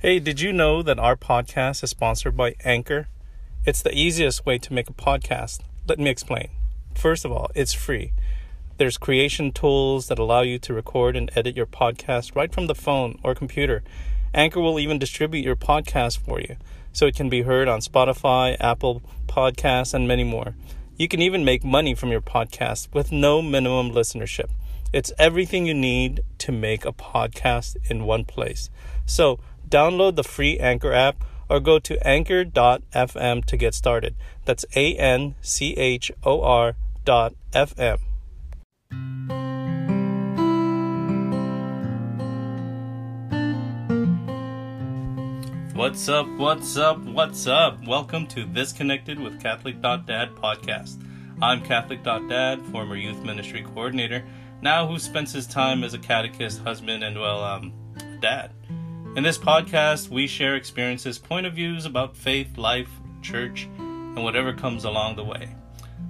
Hey, did you know that our podcast is sponsored by Anchor? It's the easiest way to make a podcast. Let me explain. First of all, it's free. There's creation tools that allow you to record and edit your podcast right from the phone or computer. Anchor will even distribute your podcast for you so it can be heard on Spotify, Apple Podcasts, and many more. You can even make money from your podcast with no minimum listenership. It's everything you need to make a podcast in one place. So, download the free Anchor app or go to anchor.fm to get started. That's A N C H O R dot FM. What's up? What's up? What's up? Welcome to This Connected with Catholic.dad podcast. I'm Catholic.dad, former youth ministry coordinator, now who spends his time as a catechist, husband, and well, um, dad. In this podcast, we share experiences, point of views about faith, life, church, and whatever comes along the way.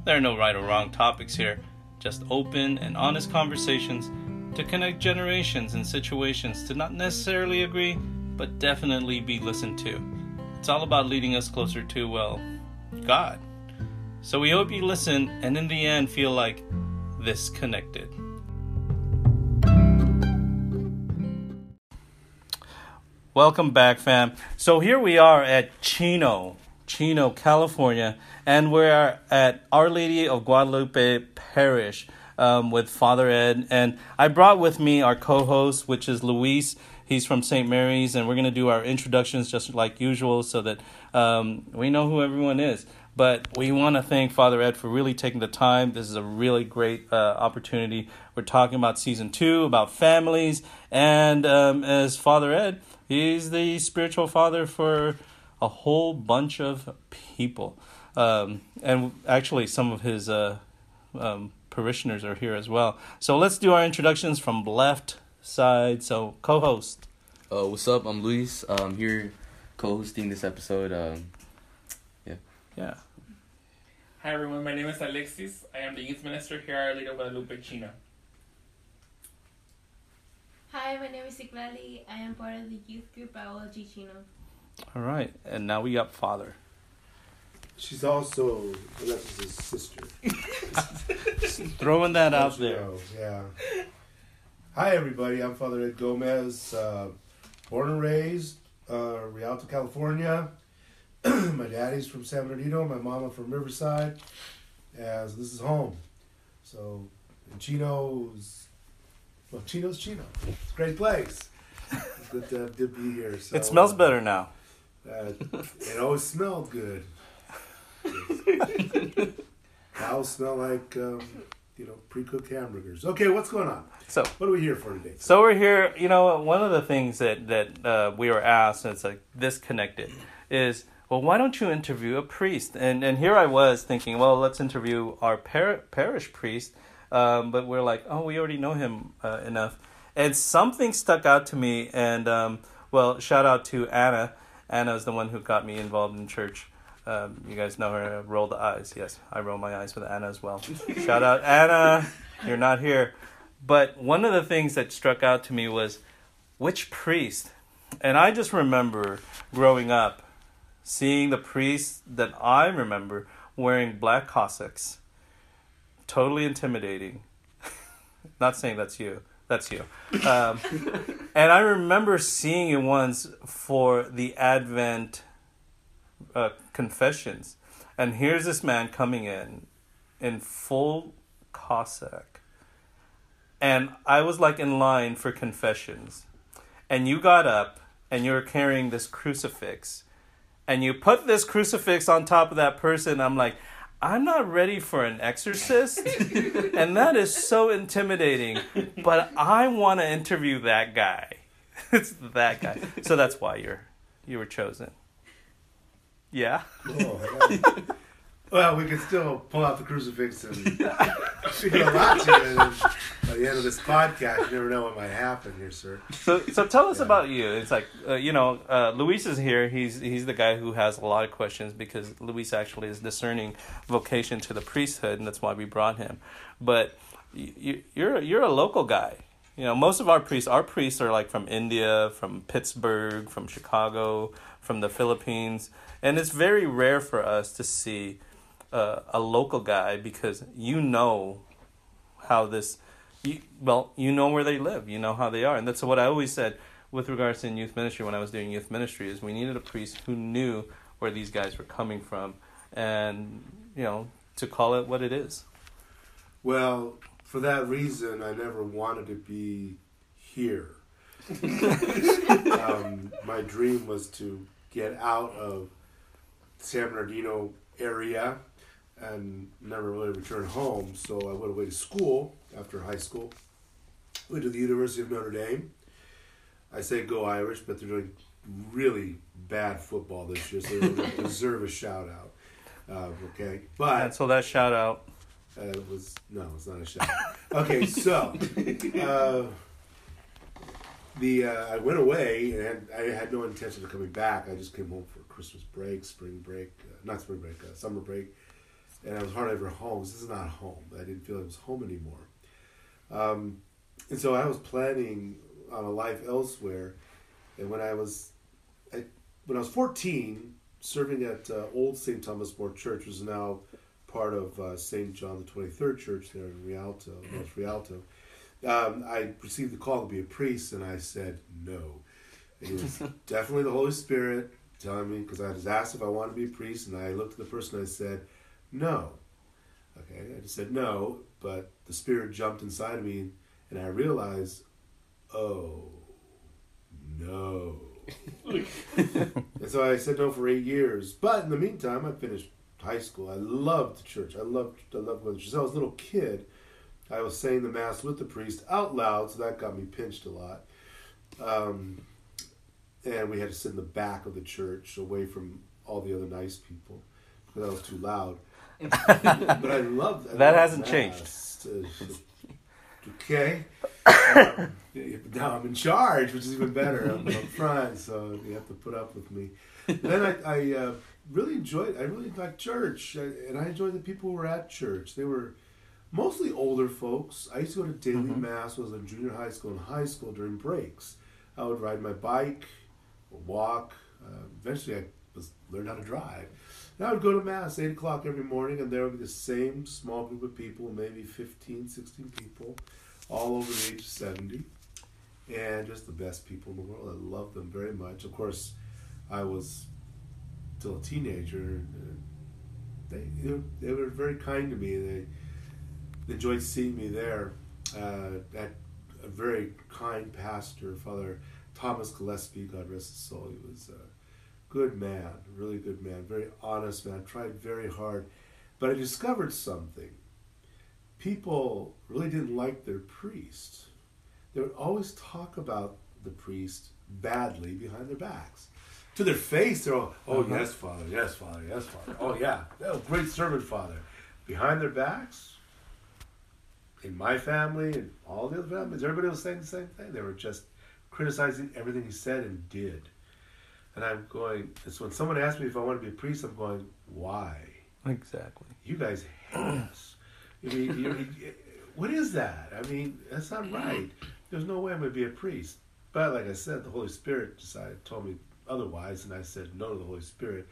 There are no right or wrong topics here, just open and honest conversations to connect generations and situations to not necessarily agree, but definitely be listened to. It's all about leading us closer to, well, God. So we hope you listen and in the end feel like this connected. Welcome back, fam. So here we are at Chino, Chino, California, and we're at Our Lady of Guadalupe Parish um, with Father Ed. And I brought with me our co host, which is Luis. He's from St. Mary's, and we're going to do our introductions just like usual so that um, we know who everyone is. But we want to thank Father Ed for really taking the time. This is a really great uh, opportunity. We're talking about season two, about families, and um, as Father Ed, he's the spiritual father for a whole bunch of people. Um, and actually, some of his uh, um, parishioners are here as well. So let's do our introductions from left side. So, co host. Uh, what's up? I'm Luis. I'm here co-hosting this episode. Um, yeah. Yeah. Hi everyone, my name is Alexis. I am the youth minister here at Our Lady of Guadalupe, Chino. Hi, my name is Iglali. I am part of the youth group at OLG Chino. All right. And now we got Father. She's also Alexis's sister. Throwing that out there. know, Yeah. Hi, everybody. I'm Father Ed Gomez, uh, born and raised uh, Rialto, California. my daddy's from San Bernardino. My mama from Riverside. As this is home. So, and Chino's, well, Chino's Chino. It's a great place. It's good to, to be here. So, It smells better now. Uh, it always smelled good. Cows smell like, um, you know, pre-cooked hamburgers. Okay, what's going on? So, What are we here for today? so we're here. You know, one of the things that that uh, we were asked, and it's like disconnected, is well, why don't you interview a priest? And and here I was thinking, well, let's interview our par- parish priest. Um, but we're like, oh, we already know him uh, enough. And something stuck out to me. And um, well, shout out to Anna. Anna is the one who got me involved in church. Um, you guys know her. Roll the eyes. Yes, I roll my eyes with Anna as well. shout out Anna. You're not here. But one of the things that struck out to me was which priest? And I just remember growing up seeing the priests that I remember wearing black cassocks. Totally intimidating. Not saying that's you. That's you. Um, and I remember seeing it once for the Advent uh, confessions. And here's this man coming in in full cassock. And I was like in line for confessions. And you got up and you were carrying this crucifix. And you put this crucifix on top of that person. I'm like, I'm not ready for an exorcist. and that is so intimidating. But I want to interview that guy. it's that guy. So that's why you're you were chosen. Yeah. Oh, yeah. Well, we can still pull out the crucifix and figure a lot to it. And by the end of this podcast, you never know what might happen here, sir. So, so tell us Yeah. about you. It's like uh, you know, uh, Luis is here. He's he's the guy who has a lot of questions because Luis actually is discerning vocation to the priesthood, and that's why we brought him. But you, you're you're a local guy. You know, most of our priests, our priests are like from India, from Pittsburgh, from Chicago, from the Philippines, and it's very rare for us to see uh, a local guy because you know how this, you, well, you know where they live, you know how they are, and that's what I always said with regards to youth ministry when I was doing youth ministry is we needed a priest who knew where these guys were coming from, and you know to call it what it is. Well, for that reason, I never wanted to be here. um, my dream was to get out of San Bernardino area and never really returned home. So I went away to school after high school. Went to the University of Notre Dame. I say go Irish, but they're doing really bad football this year, so they deserve a shout out. Uh, okay, but And so that shout out. uh, it was no, it's not a shout. Okay, so uh, the uh, I went away and I had no intention of coming back. I just came home for Christmas break, spring break, uh, not spring break, uh, summer break, and I was hardly ever home. This is not home. I didn't feel I was home anymore. Um, and so I was planning on a life elsewhere. And when I was, I, when I was fourteen, serving at uh, Old St. Thomas More Church, which is now part of uh, St. John the Twenty Third Church there in Rialto, North Rialto. Um, I received the call to be a priest, and I said no. It was definitely the Holy Spirit telling me because I was asked if I wanted to be a priest, and I looked at the person and I said no. Okay, I just said no, but the Spirit jumped inside of me, and I realized, oh no. and so I said no for eight years. But in the meantime, I finished high school. I loved church. I loved I loved going to church. I was a little kid, I was saying the mass with the priest out loud, so that got me pinched a lot. Um, and we had to sit in the back of the church, away from all the other nice people, because I was too loud. But I love I That loved hasn't mass. changed. Okay. Um, now I'm in charge, which is even better. I'm up front, so you have to put up with me. Then I, I uh, really enjoyed. I really liked church, and I enjoyed the people who were at church. They were mostly older folks. I used to go to daily Mhm. mass when I was in junior high school and high school during breaks. I would ride my bike, or walk. Uh, eventually, I was learned how to drive. And I would go to mass eight o'clock every morning, and there would be the same small group of people, maybe 15, 16 people, all over the age of seventy, and just the best people in the world. I loved them very much. Of course, I was still a teenager. And they they were, very kind to me. They, they enjoyed seeing me there. Uh, at a very kind pastor, Father Thomas Gillespie, God rest his soul. He was a good man, really good man, very honest man. Tried very hard, but I discovered something. People really didn't like their priest. They would always talk about the priest badly behind their backs. To their face, they're all, oh, Uh-huh. yes, Father, yes, Father, yes, Father. Oh, yeah, oh, great servant, Father. Behind their backs, in my family and all the other families, everybody was saying the same thing. They were just criticizing everything he said and did. And I'm going, it's when someone asks me if I want to be a priest, I'm going, why? Exactly. You guys hate us. I mean, you, you- what is that? I mean, that's not right. There's no way I'm going to be a priest. But like I said, the Holy Spirit decided, told me otherwise, and I said no to the Holy Spirit.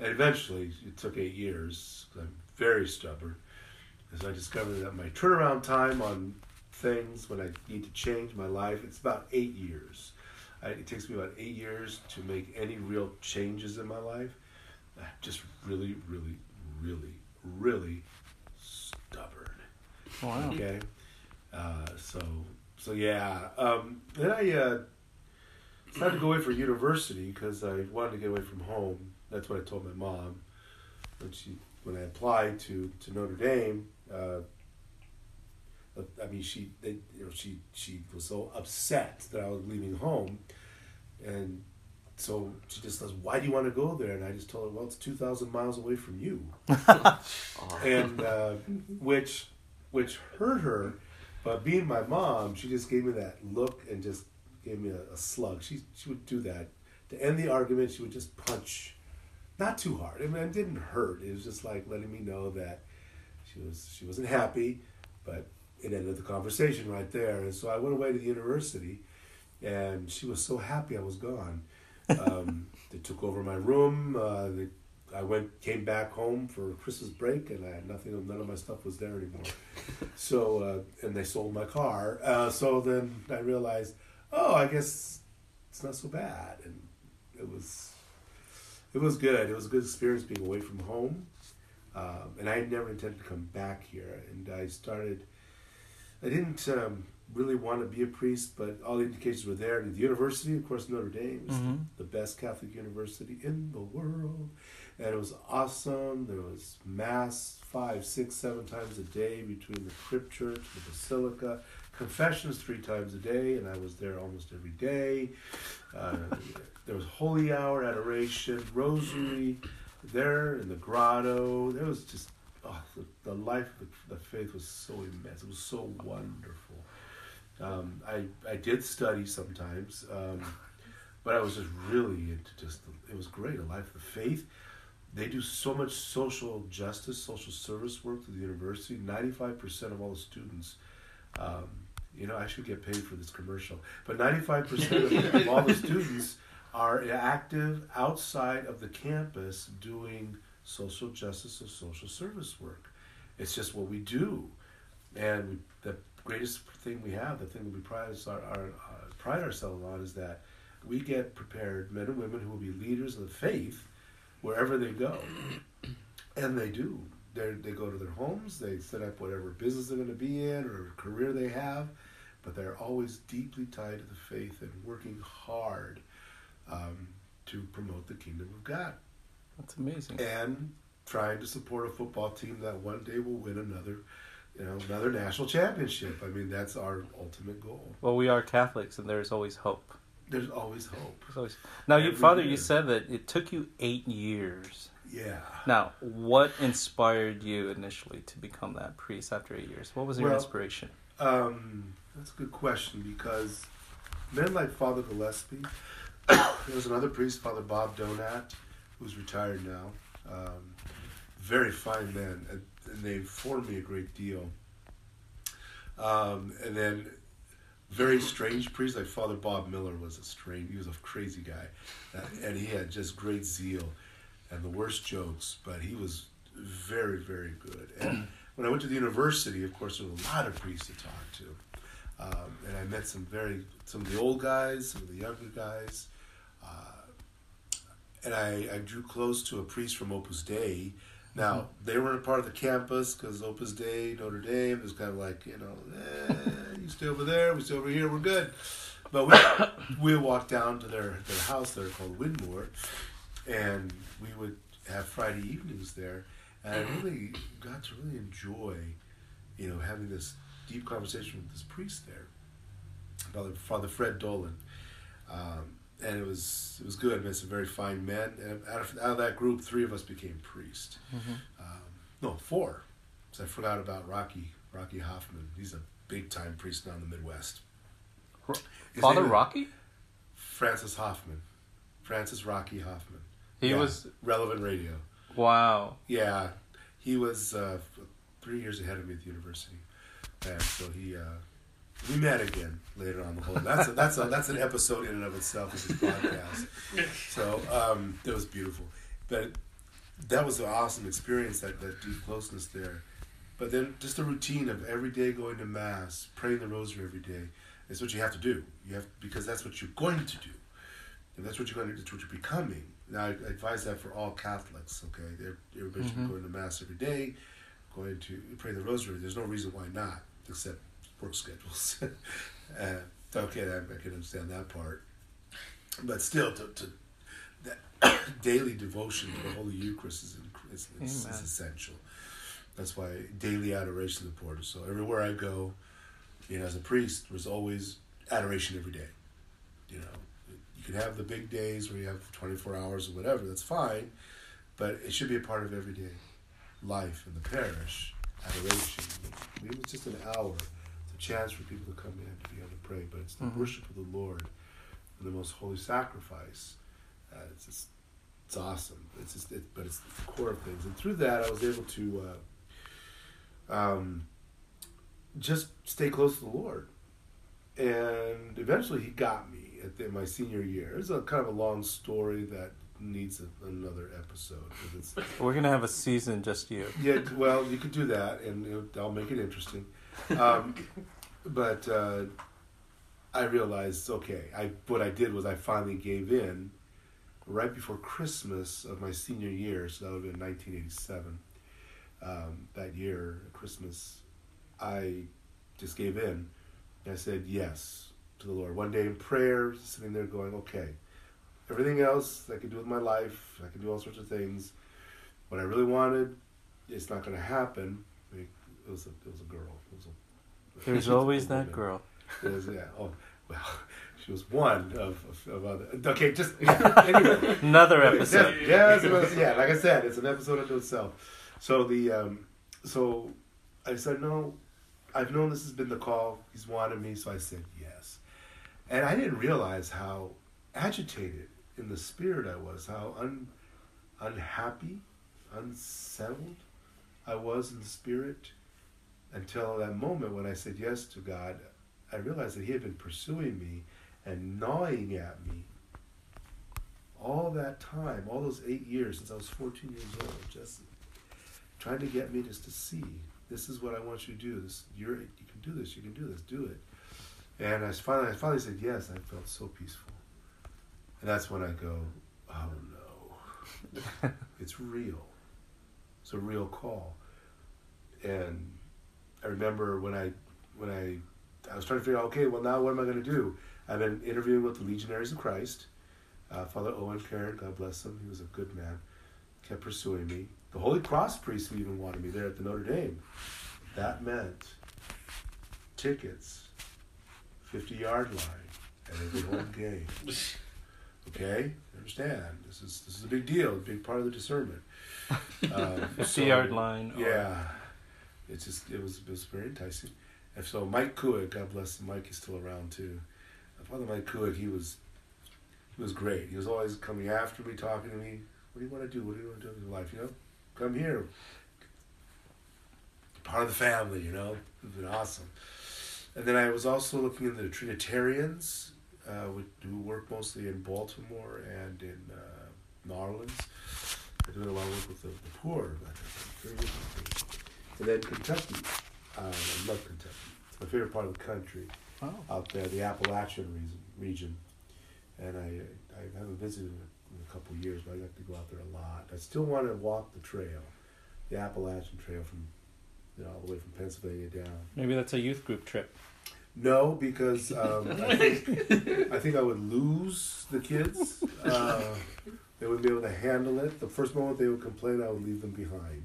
And eventually, it took eight years. I'm very stubborn. As I discovered that my turnaround time on things when I need to change my life, it's about eight years. I, it takes me about eight years to make any real changes in my life. I'm just really, really, really, really stubborn. Wow. Okay. Uh, so so yeah. Um, then I uh, decided to go away for university because I wanted to get away from home. That's what I told my mom when she when I applied to to Notre Dame. Uh, I mean, she they, you know she she was so upset that I was leaving home, and so she just says, "Why do you want to go there?" And I just told her, "Well, it's two thousand miles away from you." And uh, which which hurt her. But being my mom, she just gave me that look and just gave me a, a slug. She she would do that to end the argument. She would just punch, not too hard. I mean, it didn't hurt. It was just like letting me know that she was she wasn't happy, but it ended the conversation right there. And so I went away to the university, and she was so happy I was gone. Um, they took over my room. Uh, they, I went, came back home for Christmas break, and I had nothing. None of my stuff was there anymore. So, uh, and they sold my car. Uh, so then I realized, oh, I guess it's not so bad, and it was, it was good. It was a good experience being away from home. Um, and I had never intended to come back here. And I started, I didn't um, really want to be a priest, but all the indications were there. And the university, of course, Notre Dame is Mhm. the best Catholic university in the world. And it was awesome. There was mass five, six, seven times a day between the crypt church, the basilica, confessions three times a day, and I was there almost every day. Uh, there was holy hour, adoration, rosary, there in the grotto. There was just oh, the, the life of the, the faith was so immense. It was so wonderful. Um, I I did study sometimes, um, but I was just really into just the, it was great. A life of the faith. They do so much social justice, social service work through the university. Ninety-five percent of all the students. Um, you know, I should get paid for this commercial, but ninety-five percent of of all the students are active outside of the campus doing social justice or social service work. It's just what we do, and we, the greatest thing we have, the thing that we pride, our, our, uh, pride ourselves on, is that we get prepared men and women who will be leaders of the faith wherever they go, and they do. They they go to their homes, they set up whatever business they're going to be in or career they have, but they're always deeply tied to the faith and working hard um, to promote the kingdom of God That's amazing. and trying to support a football team that one day will win another, you know, another national championship. I mean, that's our ultimate goal. Well, we are Catholics, and there's always hope. There's always hope. There's always... Now, you, Father, year. you said that it took you eight years. Yeah. Now, what inspired you initially to become that priest after eight years? What was your Well- inspiration? Um, that's a good question because men like Father Gillespie, there was another priest, Father Bob Donat, who's retired now. Um, very fine men, and, they informed me a great deal. Um, and then very strange priests like Father Bob Miller was a strange. He was a crazy guy, uh, and he had just great zeal and the worst jokes. But he was very, very good. And when I went to the university, of course, there were a lot of priests to talk to, um, and I met some very some of the old guys, some of the younger guys, uh, and I, I drew close to a priest from Opus Dei. Now they weren't a part of the campus because Opus Dei, Notre Dame, is kind of like you know, eh, you stay over there, we stay over here, we're good. But we we walked down to their their house there called Windmore, and we would have Friday evenings there, and I really got to really enjoy, you know, having this deep conversation with this priest there, Father Father Fred Dolan, um, and it was it was good. I met some very fine men, and out of, out of that group, three of us became priests. Um, no, four. So I forgot about Rocky Rocky Hoffman. He's a big time priest now in the Midwest. His Father Rocky? Francis Hoffman, Francis Rocky Hoffman. He Yeah, was relevant radio. wow. Yeah, he was uh, three years ahead of me at the university, and so he uh, we met again later on the whole. That's a, that's a, that's an episode in and of itself of this podcast. So um, that was beautiful, but that was an awesome experience. That that deep closeness there, but then just the routine of every day going to mass, praying the rosary every day is what you have to do. You have because that's what you're going to do. And that's what you're going to. That's what you're becoming. Now, I advise that for all Catholics. Okay, They're, everybody should be going to mass every day, going to pray the Rosary. There's no reason why not, except work schedules. uh, okay, I, I can understand that part, but still, to, to that daily devotion to the Holy Eucharist is, is, is, is essential. That's why daily adoration is important. So everywhere I go, you know, as a priest, there's always adoration every day. You know, you can have the big days where you have 24 hours or whatever, that's fine, but it should be a part of everyday life in the parish. Adoration. Maybe it's just an hour. Chance for people to come in to be able to pray, but it's the Mhm. worship of the Lord and the most holy sacrifice. Uh, it's just, it's awesome. It's just, it, but it's the core of things. And through that, I was able to uh, um, just stay close to the Lord. And eventually he got me at the, my senior year. It's a kind of a long story that needs a, another episode. We're gonna have a season just you. yeah, well, you could do that, and I'll make it interesting. Um, but uh, I realized, okay, I what I did was I finally gave in right before Christmas of my senior year, so that would have been 1987. Um, that year, Christmas, I just gave in. I said yes to the Lord. One day in prayer, sitting there going, okay, everything else I can do with my life, I can do all sorts of things. What I really wanted, it's not going to happen. It was a, it was a girl. It was a, There's always that girl. Was, yeah. Oh, well, she was one of, of, of other. Okay, just anyway. Another episode. Yeah, yeah, yeah, like I said, it's an episode unto itself. So the um, so I said no. I've known this has been the call. He's wanted me, so I said yes. And I didn't realize how agitated in the spirit I was, how un, unhappy, unsettled I was in the spirit until that moment when I said yes to God. I realized that He had been pursuing me and gnawing at me all that time, all those eight years since I was 14 years old, just trying to get me just to see this is what I want you to do. This you're you can do this. You can do this. Do it. And I finally, I finally said yes. I felt so peaceful, and that's when I go, oh no, it's real. It's a real call. And I remember when I when I I was trying to figure out, okay, well now what am I going to do? I've been interviewing with the Legionaries of Christ. Uh, Father Owen Kearns, God bless him, he was a good man. Kept pursuing me. The Holy Cross priest even wanted me there at the Notre Dame. That meant tickets, 50 yard line at every home game. Okay, understand? This is this is a big deal, a big part of the discernment. Um, 50 so- yard line. or- it's just it was it was very enticing. And so Mike Kuig, God bless him, Mike is still around too. Father Mike Kuig, he was he was great. He was always coming after me, talking to me. What do you want to do? What do you want to do with your life? You know, come here. Part of the family, you know. It's been awesome. And then I was also looking into the Trinitarians, uh, who work mostly in Baltimore and in uh, New Orleans. They're doing a lot of work with the, the poor. But very interesting. And then Kentucky. Um, I love Kentucky. It's my favorite part of the country Oh. out there, the Appalachian region. region. And I, I haven't visited in a, in a couple of years, but I like to go out there a lot. I still want to walk the trail, the Appalachian Trail from, you know, all the way from Pennsylvania down. Maybe that's a youth group trip. No, because um, I, think, I think I would lose the kids. Uh, they wouldn't be able to handle it. The first moment they would complain, I would leave them behind.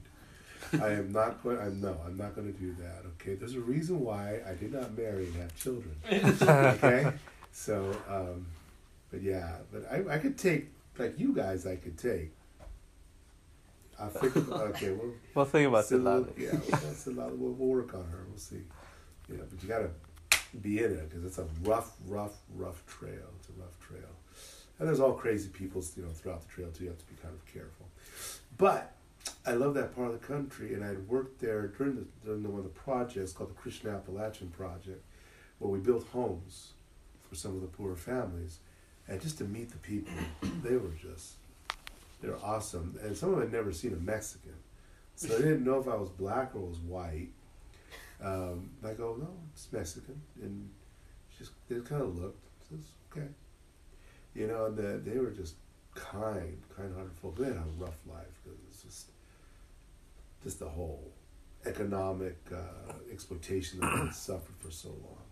I am not going. I'm no. I'm not going to do that. Okay. There's a reason why I did not marry and have children. okay. So, um, but yeah, but I, I could take like you guys. I could take. I'll think. Okay. We'll, Well, think about Sil- it. Yeah, well, that's. We'll, we'll work on her. We'll see. Yeah, but you gotta be in it because it's a rough, rough, rough trail. It's a rough trail, and there's all crazy people, you know, throughout the trail too. You have to be kind of careful. But I love that part of the country, and I had worked there during the during the, one of the projects called the Christian Appalachian Project, where we built homes for some of the poorer families, and just to meet the people, they were just they're awesome, and some of them had never seen a Mexican. So they didn't know if I was black or was white. Um, I go, no, it's Mexican, and just they kind of looked. Says, okay, you know, and the, they were just kind, kind-hearted folk. They had a rough life because just, the whole economic uh, exploitation that had suffered for so long.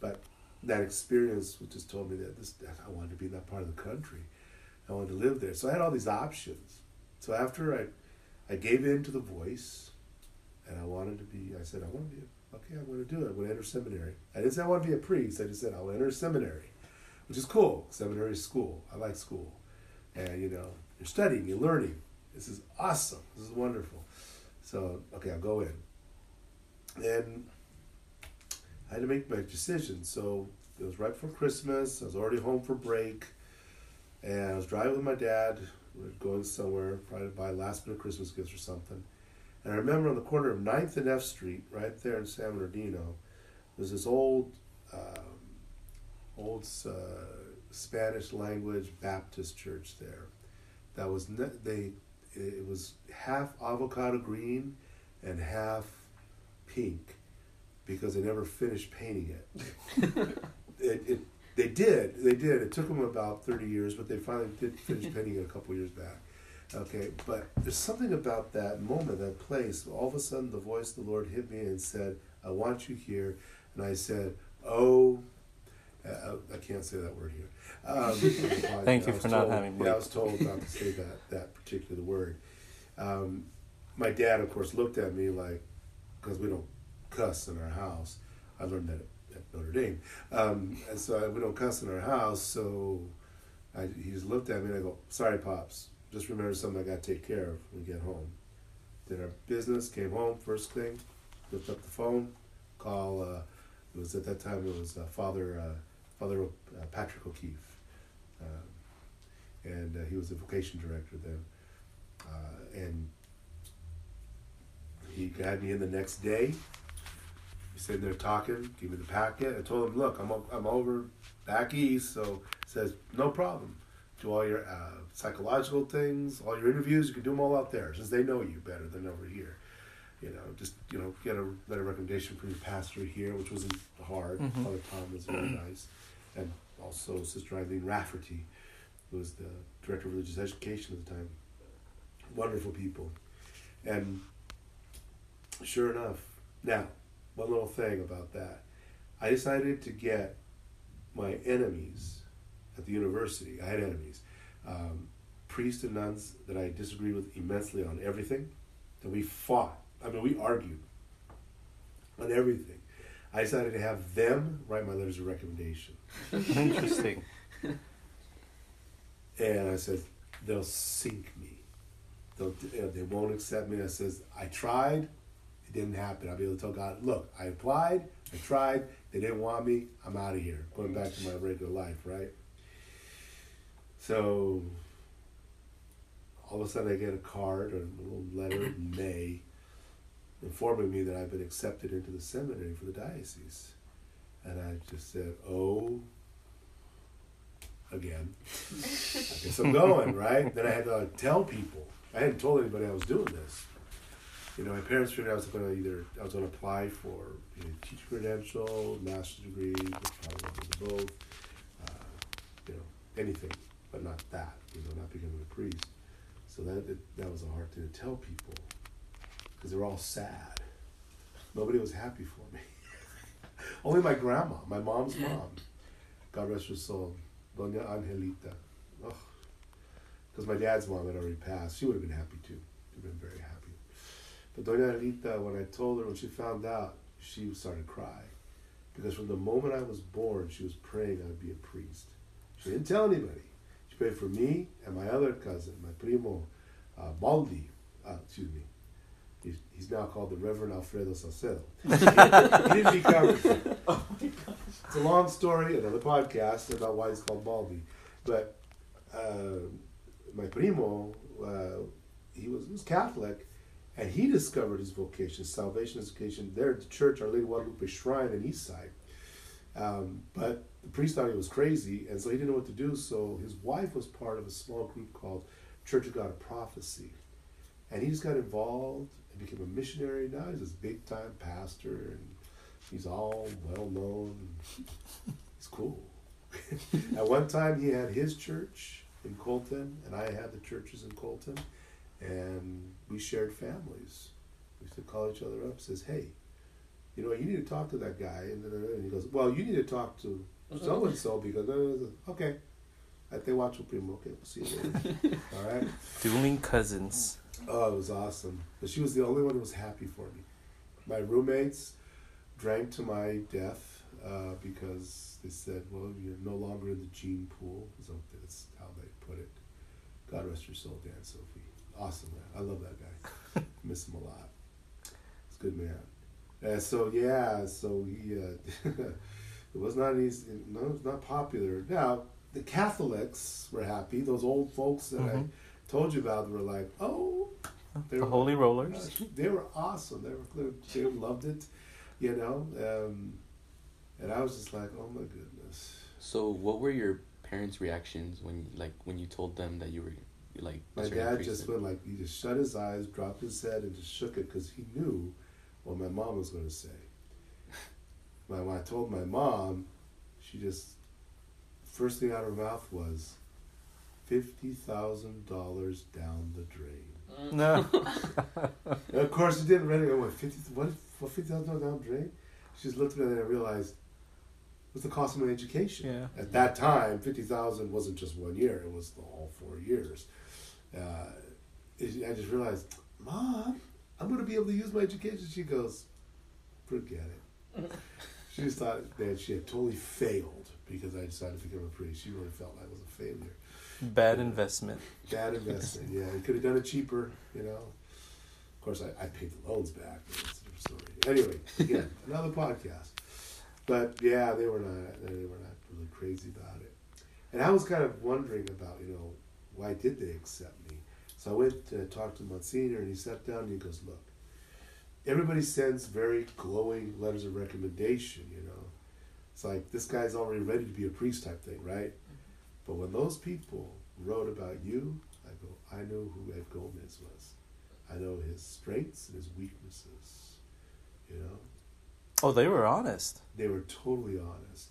But that experience just told me that this I wanted to be in that part of the country. I wanted to live there, so I had all these options. So after I I gave in to the voice, and I wanted to be. I said, I want to be. Okay, I'm going to do it. I'm going to enter seminary. I didn't say I want to be a priest. I just said I'll enter seminary, which is cool. Seminary is school. I like school, and you know, you're studying, you're learning. This is awesome. This is wonderful. So okay, I'll go in, and I had to make my decision. So it was right before Christmas. I was already home for break, and I was driving with my dad. We were going somewhere, probably to buy last minute Christmas gifts or something. And I remember on the corner of 9th and F Street, right there in San Bernardino, was this old, um, old uh, Spanish language Baptist church there. That was ne- they, it was half avocado green, and half pink, because they never finished painting it. it, it they did, they did. It took them about thirty years, but they finally did finish painting it a couple years back. Okay, but there's something about that moment, that place. All of a sudden, the voice of the Lord hit me and said, "I want you here." And I said, "Oh." Uh, I can't say that word here. Um, Thank I you for not told- having Yeah, I was told not to say that that particular word. Um, my dad, of course, looked at me like, because we don't cuss in our house. I learned that at Notre Dame, um, and so I, we don't cuss in our house. So I, he just looked at me and I go, "Sorry, pops. Just remember something I got to take care of when we get home." Did our business, came home first thing, lift up the phone, call. Uh, it was at that time it was uh, Father uh, Father uh, Patrick O'Keefe, um, and uh, he was the vocation director then, uh, and he had me in the next day. He's sitting there talking, give me the packet. I told him, look, I'm, I'm over back east, so says, no problem. Do all your uh, psychological things, all your interviews, you can do them all out there since they know you better than over here. You know, just, you know, get a letter recommendation from your pastor here, which wasn't hard. Mhm. Father Tom was very nice. And also Sister Eileen Rafferty, who was the director of religious education at the time. Wonderful people. And sure enough, now, one little thing about that. I decided to get my enemies at the university. I had enemies. Um, priests and nuns that I disagreed with immensely on everything. That we fought. I mean, we argued on everything. I decided to have them write my letters of recommendation. Interesting. And I said, they'll sink me. They'll, they won't accept me. I says, I tried. It didn't happen. I'll be able to tell God, look, I applied. I tried. They didn't want me. I'm out of here. Going back to my regular life, right? So all of a sudden I get a card or a little letter in May informing me that I've been accepted into the seminary for the diocese. And I just said, oh, again. I guess I'm going, right? Then I had to like, tell people. I hadn't told anybody I was doing this. You know, my parents figured I was going to either I was going to apply for a teacher credential, master's degree, probably both. Uh, you know, anything, but not that. You know, not becoming a priest. So that that, that was a hard thing to tell people because they were all sad. Nobody was happy for me. Only my grandma, my mom's mom. God rest her soul, Doña Angelita. Because my dad's mom had already passed. She would have been happy too. She'd have been very happy. But Doña Angelita, when I told her, when she found out, she started to cry. Because from the moment I was born, she was praying I'd be a priest. She didn't tell anybody. She prayed for me and my other cousin, my primo, uh, Baldi. Uh, excuse me. He's, he's now called the Reverend Alfredo Salcedo. he didn't become. Oh my gosh. It's a long story, another podcast about why he's called Baldi. But uh, my primo, uh, he was, was Catholic, and he discovered his vocation, salvation vocation, there at the church, Our Lady of Guadalupe Shrine in Eastside. Um, but the priest thought he was crazy, and so he didn't know what to do. So his wife was part of a small group called Church of God of Prophecy. And he just got involved and became a missionary. Now he's this big time pastor, and he's all well known. He's cool. At one time, he had his church in Colton, and I had the churches in Colton, and we shared families. We used to call each other up, says, "Hey, you know, you need to talk to that guy," and, then and he goes, "Well, you need to talk to so and so because okay." I think watch primo. Okay, we'll see you later. All right. Dueling cousins. Oh, it was awesome. But she was the only one who was happy for me. My roommates drank to my death uh, because they said, well, you're no longer in the gene pool. So that's how they put it. God rest your soul, Dan Sophie. Awesome man. I love that guy. Miss him a lot. He's a good man. And so, yeah, so he, uh, it was not easy, no, it was not popular. Now, the Catholics were happy. Those old folks that I Mhm. Told you about were like, oh, They The were- Holy Rollers. They were awesome. They were they loved it, you know. Um, and I was just like, oh my goodness. So, what were your parents' reactions when, like, when you told them that you were, like, My starting dad priesthood? just went like he just shut his eyes, dropped his head, and just shook it because he knew what my mom was going to say. My, when I told my mom, she just first thing out of her mouth was fifty thousand dollars down the drain. No. Of course, it didn't really. What fifty? What? What fifty thousand dollars down the drain? She just looked at me and I realized it was the cost of my education. Yeah. At that time, fifty thousand wasn't just one year; it was all four years. Uh, I just realized, Mom, I'm going to be able to use my education. She goes, forget it. she just thought that she had totally failed because I decided to become a priest. She really felt I was a failure. Bad investment. Bad investment. yeah, you could have done it cheaper. You know. Of course, I, I paid the loans back. Anyway, again, another podcast. But yeah, they were not. They were not really crazy about it. And I was kind of wondering about, you know, why did they accept me? So I went to talk to Monsignor, and he sat down and he goes, "Look, everybody sends very glowing letters of recommendation. You know, it's like this guy's already ready to be a priest type thing, right? But when those people wrote about you, I go, I know who Ed Gomez was. I know his strengths and his weaknesses. You know, Oh, they were honest. they were totally honest.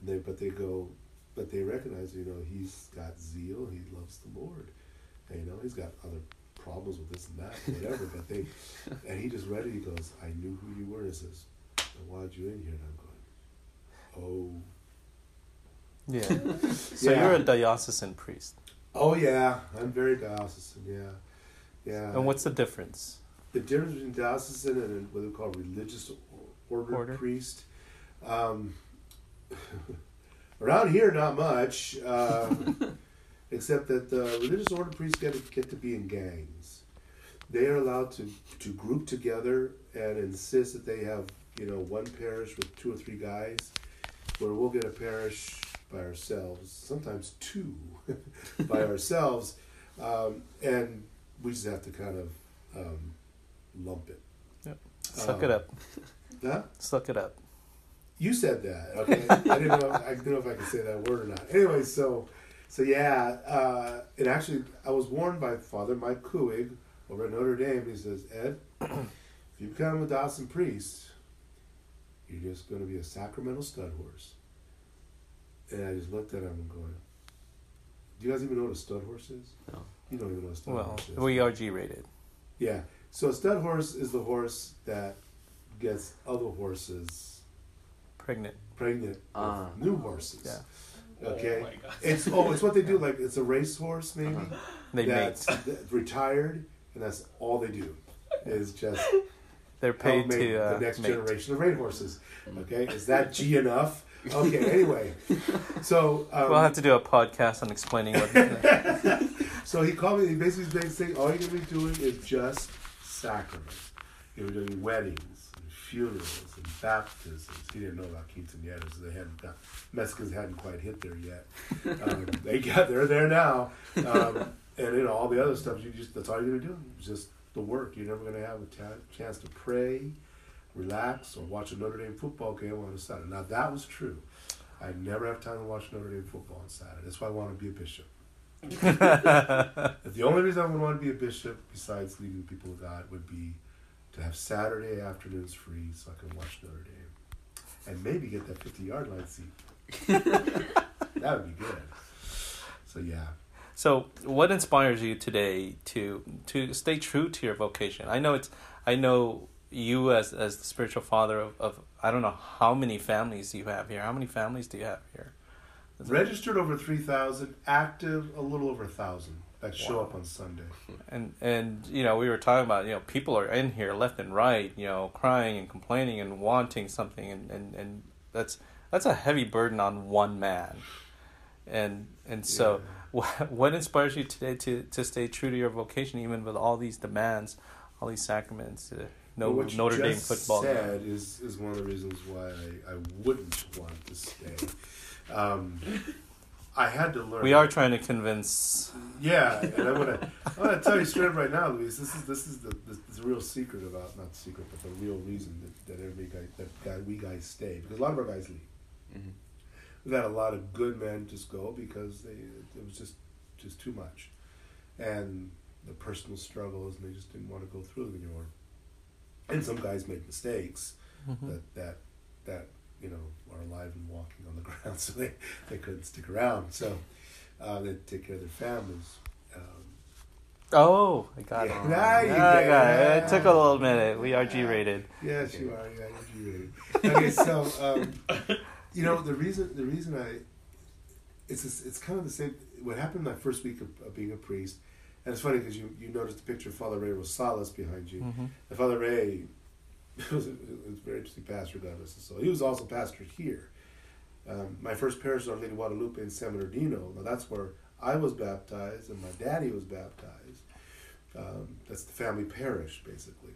And they, but they go, but they recognize, you know, he's got zeal. He loves the Lord. And, you know, he's got other problems with this and that, whatever. but they, and he just read it. He goes, I knew who you were. And he says, I wanted you in here. And I'm going, oh. Yeah. So Yeah. you're a diocesan priest. Oh yeah, I'm very diocesan. Yeah, yeah. And what's the difference? the difference between diocesan and what they call religious order, Order. priest? Um, around here, not much, uh, except that the religious order priests get to, get to be in gangs. They are allowed to, to group together and insist that they have you know one parish with two or three guys, where we'll get a parish by ourselves, sometimes two by ourselves, um, and we just have to kind of um, lump it. Yep. Suck it Um, up. Huh? Suck it up. You said that, okay? I didn't know. I didn't know if I could say that word or not. Anyway, so, so yeah, uh, and actually, I was warned by Father Mike Kuig over at Notre Dame. He says, Ed, if you become a diocesan priest, you're just going to be a sacramental stud horse. And I just looked at him and going, "Do you guys even know what a stud horse is? No. You don't even know what a stud Well, horse is. Well, we are G rated. Yeah. So a stud horse is the horse that gets other horses Pregnant. pregnant with Ah. new horses. Yeah. Okay. Oh my God. It's oh, it's what they do. Like it's a race horse, maybe They that's mate. th- retired, and that's all they do is just They're help paid make to uh, the next mate. generation of race horses. Okay, is that G enough? Okay. Anyway, so um, We'll have to do a podcast on explaining what. So he called me. He basically made saying all you're gonna be doing is just sacraments. You're doing weddings, and funerals, and baptisms. He didn't know about quinceañeras. They hadn't got Mexicans hadn't quite hit there yet. Um, they got they're there now, um, and you know all the other stuff. You just that's all you're gonna do. It's just the work. You're never gonna have a chance to pray, relax, or watch a Notre Dame football game on a Saturday. Now that was true. I never have time to watch Notre Dame football on Saturday. That's why I want to be a bishop. The only reason I would want to be a bishop, besides leading people of God, would be to have Saturday afternoons free so I can watch Notre Dame. And maybe get that 50 yard line seat. that would be good. So, yeah. So, what inspires you today to to stay true to your vocation? I know it's I know you as as the spiritual father of, of I don't know how many families you have here. How many families do you have here? Is it- Registered over 3,000, active a little over a 1,000 that show Wow. up on Sunday. And and you know we were talking about you know people are in here left and right you know crying and complaining and wanting something and and, and that's that's a heavy burden on one man. And and so what what inspires you today to to stay true to your vocation even with all these demands, all these sacraments, uh, no Well, what you Notre Dame just football. game. said is, is one of the reasons why I, I wouldn't want to stay. Um, I had to learn. We are trying to convince Yeah, and I want to. I want to tell you straight up right now, Luis. This is this is the this, this real secret about not secret, but the real reason that, that every guy that guy we guys stay because a lot of our guys leave. Mhm. We've had a lot of good men just go because they it was just just too much, and the personal struggles, and they just didn't want to go through it anymore. And some guys made mistakes Mhm. that that that you know are alive and walking on the ground, so they they couldn't stick around. So uh, they take care of their families. Um, Oh, I got Yeah. it. Now you I got it. it. Took a little minute. We are G rated. Yes, you are. Yeah, you're G-rated. Okay, so um, you know the reason the reason I it's it's kind of the same. What happened my first week of, of being a priest, and it's funny because you you noticed the picture of Father Ray Rosales behind you. hmm And Father Ray was a, was a very interesting pastor, his soul. He was also pastor here. Um, my first parish is Our Lady Guadalupe in San Bernardino. Now that's where I was baptized and my daddy was baptized. Um, that's the family parish, basically.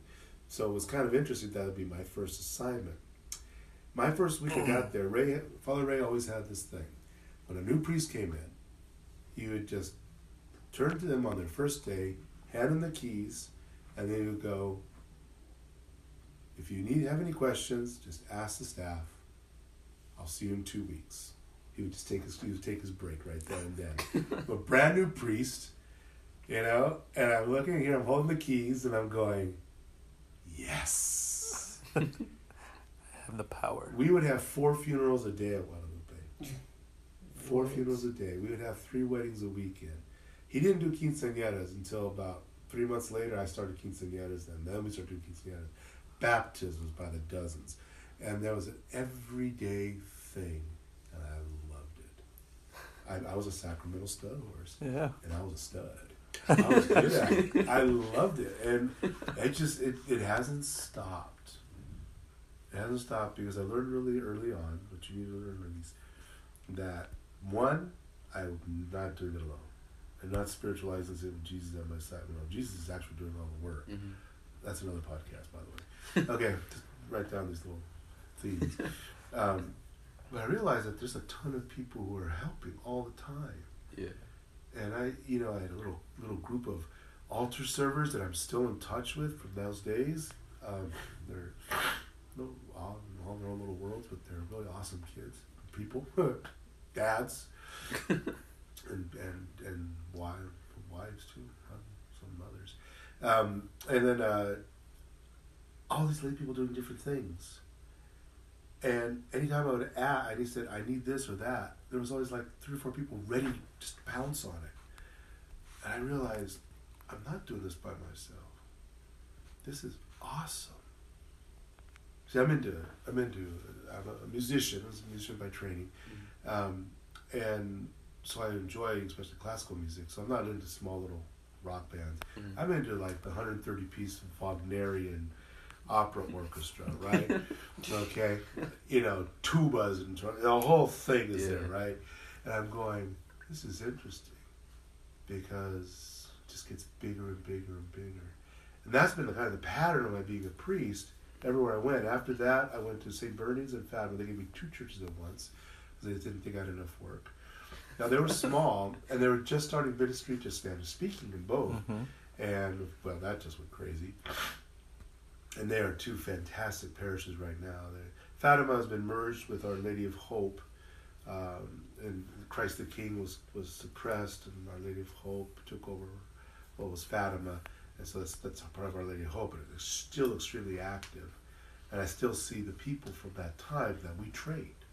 So it was kind of interesting that would be my first assignment. My first week I got there, Ray, Father Ray always had this thing. When a new priest came in, he would just turn to them on their first day, hand them the keys, and they would go, if you need have any questions, just ask the staff. I'll see you in two weeks. He would just take his he would take his break right there and then. I'm a brand new priest, you know, and I'm looking here, I'm holding the keys and I'm going, Yes. I have the power. We would have four funerals a day at Guadalupe. Four funerals a day. We would have three weddings a weekend. He didn't do quinceañeras until about three months later. I started quinceañeras, and then we started doing quinceañeras. Baptisms by the dozens, and there was an everyday thing, and I loved it. I, I was a sacramental stud horse, Yeah. and I was a stud. I was good at it. I loved it, and it just it, it hasn't stopped. It hasn't stopped because I learned really early on, what you need to learn, ladies, that one, I'm not doing it alone. I'm not spiritualizing it with Jesus at my side. No, Jesus is actually doing all the work. Mhm. That's another podcast, by the way. Okay, just write down these little themes. Um, but I realized that there's a ton of people who are helping all the time Yeah. and I, you know, I had a little little group of altar servers that I'm still in touch with from those days. Um, they're no, all, all in their own little worlds, but they're really awesome kids, people, dads, and and and wives, wives too, um, some mothers, um, and then uh, all these lay people doing different things. And anytime I would ask, and he said, I need this or that, there was always like three or four people ready to just pounce on it. And I realized, I'm not doing this by myself. This is awesome. See, I'm into, I'm into, I'm a musician. I was a musician by training. Um, and so I enjoy, especially classical music. So I'm not into small little rock bands. Mhm. I'm into like the 130 piece Wagnerian opera orchestra, right? okay, you know, tubas and the whole thing is there, right? And I'm going, this is interesting because it just gets bigger and bigger and bigger, and that's been the kind of the pattern of my being a priest. Everywhere I went. After that, I went to St. Bernie's and Fatima. They gave me two churches at once because they didn't think I had enough work. Now they were small, and they were just starting ministry, just Spanish speaking in both. hmm And well, that just went crazy. And they are two fantastic parishes right now. They, Fatima has been merged with Our Lady of Hope, um, and Christ the King was was suppressed, and Our Lady of Hope took over what was Fatima, and so that's that's part of Our Lady of Hope, and it's still extremely active. And I still see the people from that time that we trained,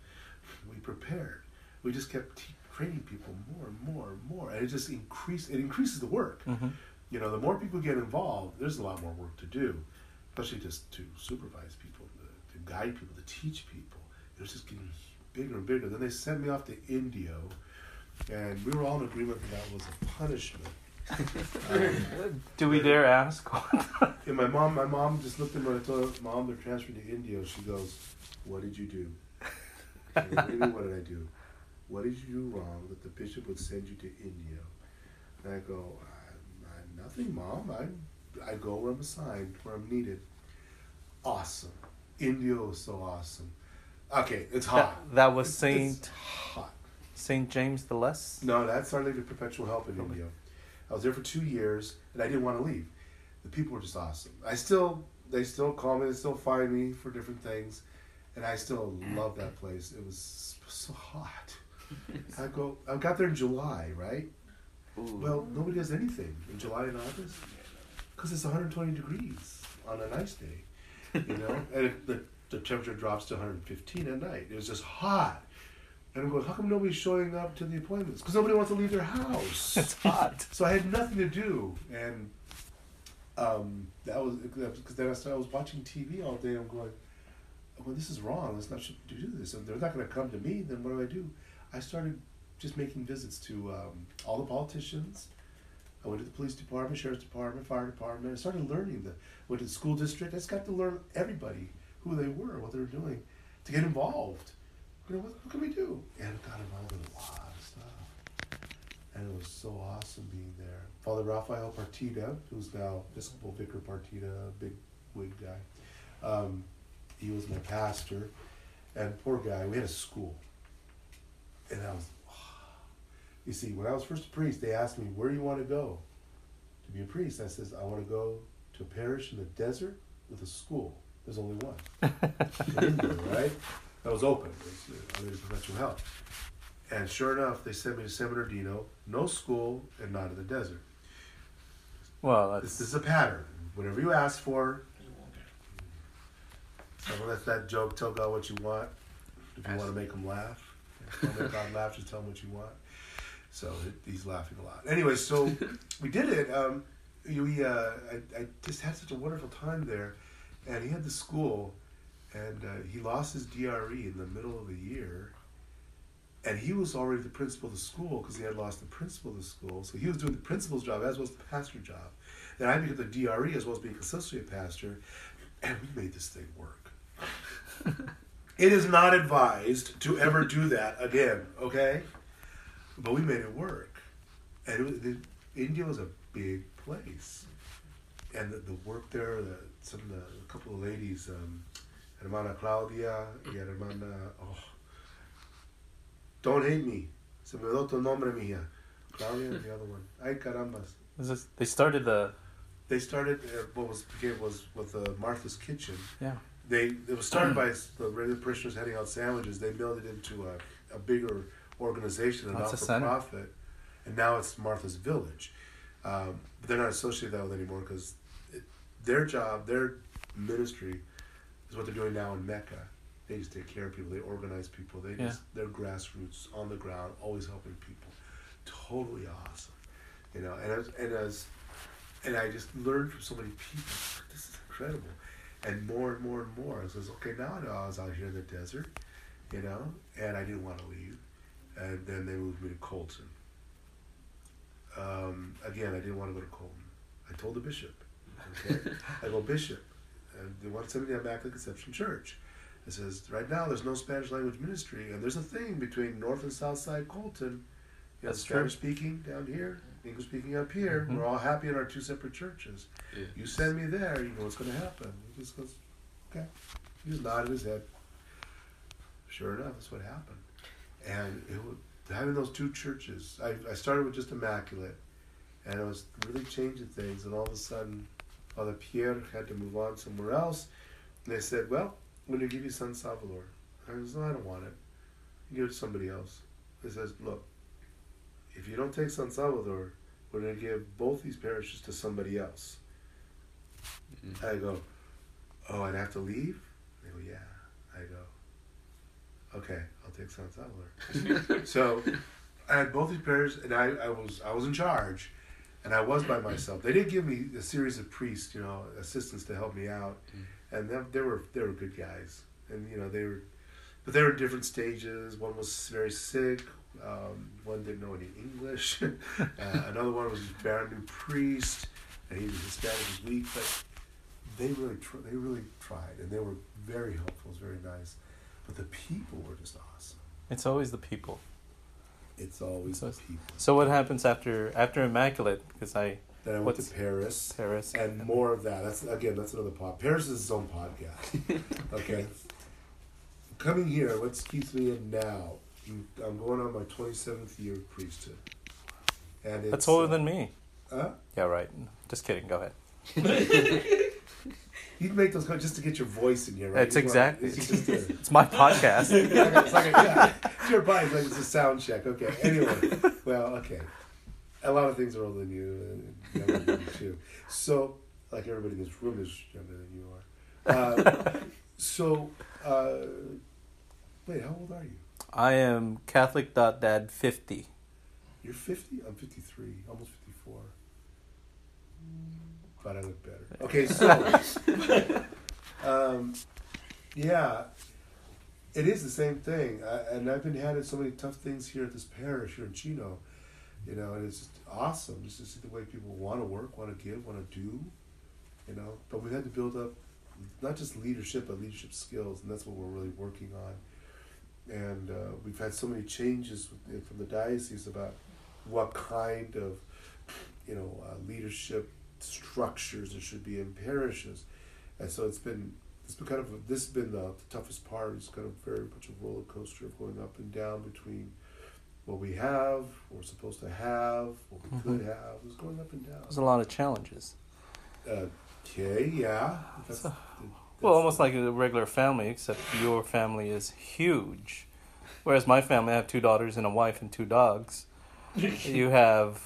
we prepared, we just kept te- training people more and more and more, and it just increased. It increases the work hmm you know, the more people get involved, there's a lot more work to do, especially just to supervise people, to, to guide people, to teach people. It was just getting bigger and bigger. Then they sent me off to Indio, and we were all in agreement that that was a punishment. Um, Do we dare ask? and my mom, my mom just looked at me and I told her, "Mom, they're transferring to Indio." She goes, "What did you do?" I what do you mean, what did I do? What did you do wrong that the bishop would send you to Indio? And I go, I, I, nothing, Mom. I, I go where I'm assigned, where I'm needed. Awesome. Indio is so awesome. Okay, it's hot. that was It's- it's Saint hot. Saint James the Less. No, that's Our Lady of Perpetual Help in Indio. I was there for two years, and I didn't want to leave. The people were just awesome. I still, they still call me, they still find me for different things, and I still love that place. It was so hot. I go, I got there in July, right? Ooh. Well, nobody does anything in July and August because it's 120 degrees on a nice day, you know, and it, the the temperature drops to 115 at night. It was just hot. And I'm going, how come nobody's showing up to the appointments? Because nobody wants to leave their house. It's hot. So I had nothing to do, and um, that was because then I started, I was watching TV all day. I'm going, well, this is wrong. Let's not do this. And they're not going to come to me. Then what do I do? I started just making visits to um, all the politicians. I went to the police department, sheriff's department, fire department. I started learning the went to the school district. I just got to learn everybody who they were, what they were doing, to get involved. You know, what, what can we do? And got involved in a lot of stuff and it was so awesome being there. Father Rafael Partida, who's now Episcopal Vicar Partida, big wig guy, um, he was my pastor, and poor guy, we had a school, and I was, you see, when I was first a priest, they asked me where do you want to go to be a priest. I says I want to go to a parish in the desert with a school. There's only one, right? That was open. Uh, under provincial health. And sure enough, they sent me to San Bernardino, no school, and not in the desert. Well, This, that's this is a pattern. Whatever you ask for, someone that's that joke, tell God what you want. If you want to make him laugh, don't God laugh, just tell him what you want. So it, he's laughing a lot. Anyway, so we did it. Um, we, uh, I, I just had such a wonderful time there. And he had the school, and uh, he lost his DRE in the middle of the year and he was already the principal of the school because he had lost the principal of the school. So he was doing the principal's job as well as the pastor job. Then I became the DRE as well as being associate pastor, and we made this thing work. it is not advised to ever do that again, okay? But we made it work, and it the, Indio was a big place, and the, the work there, the, some of the a couple of ladies, um, Hermana Claudia, y Hermana, oh, don't hate me. Se me olvidó tu nombre, mija. Claudia and the other one. Ay, carambas. is this, they started the They started uh, what was became was with uh, Martha's Kitchen. yeah. They it was started by the regular parishioners handing out sandwiches. They built it into a, a bigger organization, a not for profit, and now it's Martha's Village. Um, but they're not associated with that with anymore because their job, their ministry, is what they're doing now in Mecca. They just take care of people. They organize people. They Yeah. just they're grassroots on the ground, always helping people. Totally awesome, you know. And as and as and I just learned from so many people. This is incredible, and more and more and more. I says, okay, now I know I was out here in the desert, you know, and I didn't want to leave. And then they moved me to Colton. Um, again, I didn't want to go to Colton. I told the bishop. Okay, I go bishop, and they want to send me to Immaculate Conception Church. It says right now there's no Spanish language ministry, and there's a thing between North and South Side Colton. You true. Spanish speaking down here, English speaking up here. Mhm. We're all happy in our two separate churches. Yeah. You send me there, you know what's going to happen. He just goes, okay. He just nodded his head. Sure enough, that's what happened. And it was, having those two churches, I, I started with just Immaculate, and it was really changing things. And all of a sudden, Father Pierre had to move on somewhere else. And they said, well, we're going to give you San Salvador. I said, no, I don't want it. You give it to somebody else. He says, look, if you don't take San Salvador, we're going to give both these parishes to somebody else. Mm. I go, oh, I'd have to leave? They go, yeah. I go, okay, I'll take San Salvador. so I had both these parishes, and I, I was I was in charge, and I was by myself. They did give me a series of priests, you know, assistants to help me out, Mm. and they, they were they were good guys, and you know they were, but they were different stages. One was very sick. Um, one didn't know any English. uh, another one was a brand new priest, and he was his Spanish was weak, but they really tr- they really tried, and they were very helpful. It was very nice, but the people were just awesome. It's always the people. It's always So the people. So what happens after after Immaculate? Because I Then I went to Paris, Paris and more of that. That's again, that's another pod. Paris is its own podcast. Okay. Coming here, what's keeps me in now? I'm going on my 27th year of priesthood, and it's, That's older uh, than me. Huh? Yeah, right. Just kidding. Go ahead. You'd make those just to get your voice in here, right? It's exactly. It's a, It's my podcast. it's like a, yeah, it's your body. It's like it's a sound check. Okay. Anyway, well, okay. A lot of things are older than you, and younger than you too. So, like everybody in this room is younger than you are. Uh, so, uh, wait, how old are you? I am Catholic.dad 50. You're 50? I'm 53, almost 54. But I look better. Okay, so, um, yeah, it is the same thing. I, and I've been having so many tough things here at this parish here in Chino, you know, and it's just awesome just to see the way people want to work, want to give, want to do, you know. But we've had to build up not just leadership, but leadership skills, and that's what we're really working on. And uh, we've had so many changes with- from the diocese about what kind of, you know, uh, leadership structures there should be in parishes, and so it's been it's been kind of this has been the, the toughest part. It's kind of very much a roller coaster of going up and down between what we have, what we're supposed to have, what we could have. It's going up and down. There's a lot of challenges. Okay, yeah. That's, So- Well, almost like a regular family, except your family is huge. Whereas my family, I have two daughters and a wife and two dogs. You have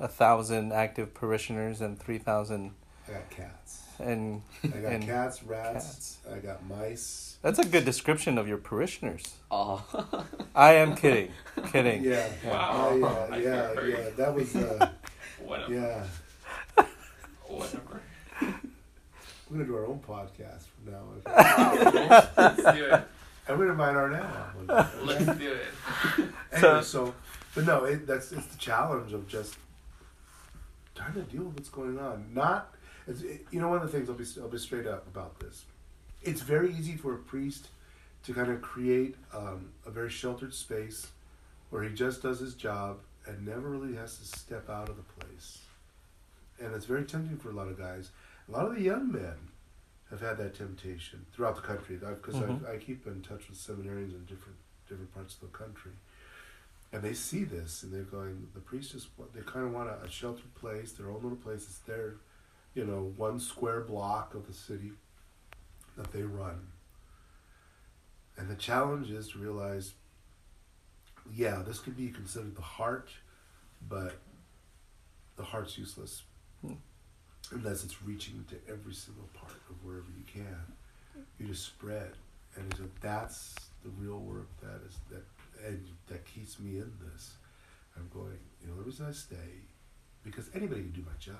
a thousand active parishioners and three thousand I got cats. and I got and cats, rats. cats. I got mice. That's a good description of your parishioners. Oh. I am kidding, kidding. Yeah. Wow. Oh, I yeah, yeah, yeah. That was, uh, Whatever. yeah. Whatever. We're gonna do our own podcast from now on. Let's do it. I'm gonna invite our on. one day, okay? Let's do it. Anyway, so, but no, it, that's it's the challenge of just trying to deal with what's going on. Not, it's, it, you know, one of the things I'll be I'll be straight up about this. It's very easy for a priest to kind of create um, a very sheltered space where he just does his job and never really has to step out of the place. And it's very tempting for a lot of guys. A lot of the young men have had that temptation throughout the country because Mhm. I, I keep in touch with seminarians in different different parts of the country and they see this and they're going the priest just they kind of want a, a sheltered place their own little place it's their you know one square block of the city that they run and the challenge is to realize yeah this could be considered the heart but the heart's useless Hmm. Unless it's reaching to every single part of wherever you can you just spread and so that's the real work that is that and that keeps me in this. I'm going, you know, the reason I stay, because anybody can do my job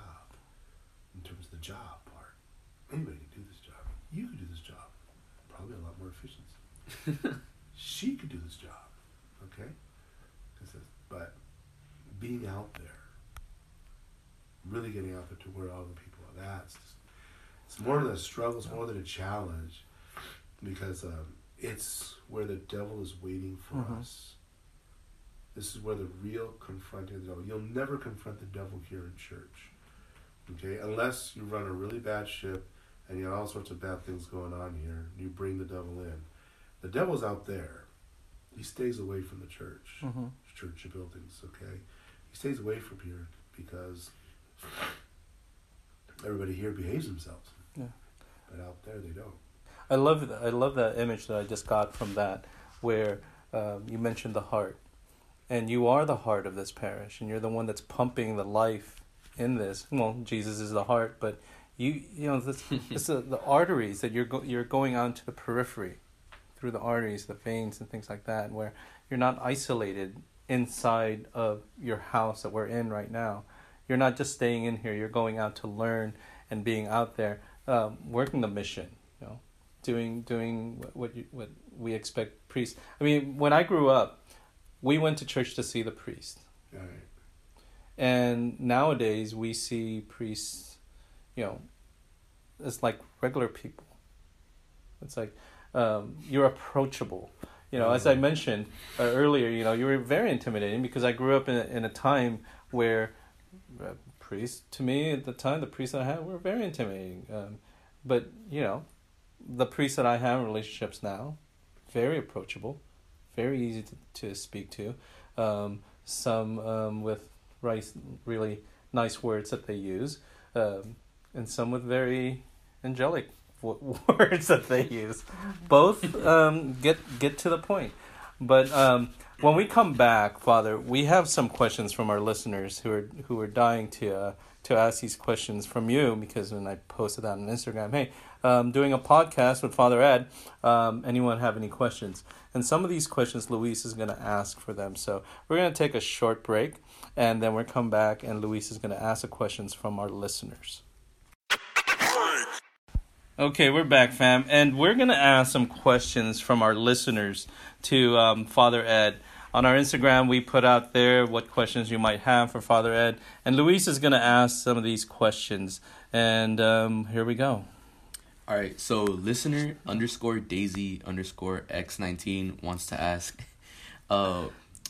in terms of the job part. Anybody can do this job. You could do this job. Probably a lot more efficiency. she could do this job. okay? But being out there, really getting out there to where all the people are, that's just, it's more than a struggle, it's more than a challenge because um, it's where the devil is waiting for Mhm. us. This is where the real confronting the devil. You'll never confront the devil here in church, okay? Unless you run a really bad ship and you have all sorts of bad things going on here. You bring the devil in. The devil's out there. He stays away from the church, hmm church buildings. Okay, he stays away from here because everybody here behaves themselves. Yeah. But out there, they don't. I love th- I love that image that I just got from that, where um, you mentioned the heart, and you are the heart of this parish, and you're the one that's pumping the life in this. Well, Jesus is the heart, but you you know this, it's the, the arteries that you're go- you're going on to the periphery, through the arteries, the veins, and things like that, where you're not isolated inside of your house that we're in right now. You're not just staying in here. You're going out to learn and being out there, um, working the mission. You know, doing doing what what, you, what we expect priests. I mean, when I grew up, we went to church to see the priest, right. and nowadays we see priests, you know, as like regular people. It's like um, you're approachable. You know, as I mentioned uh, earlier, you know, you were very intimidating because I grew up in a, in a time where uh, priests, to me at the time, the priests I had were very intimidating. Um, but you know, the priests that I have relationships now, very approachable, very easy to, to speak to. Um, some um, with right, really nice words that they use, um, and some with very angelic words that they use. Both um, get get to the point. But um, when we come back, Father, we have some questions from our listeners who are who are dying to uh, to ask these questions from you because when I posted that on Instagram, hey, um, doing a podcast with Father Ed. Um, anyone have any questions? And some of these questions Luis is going to ask for them. So we're going to take a short break, and then we'll come back, and Luis is going to ask the questions from our listeners. Okay, we're back, fam, and we're gonna ask some questions from our listeners to um, Father Ed. On our Instagram, we put out there what questions you might have for Father Ed, and Luis is gonna ask some of these questions. And um, here we go. All right, so listener underscore Daisy underscore X nineteen wants to ask, uh,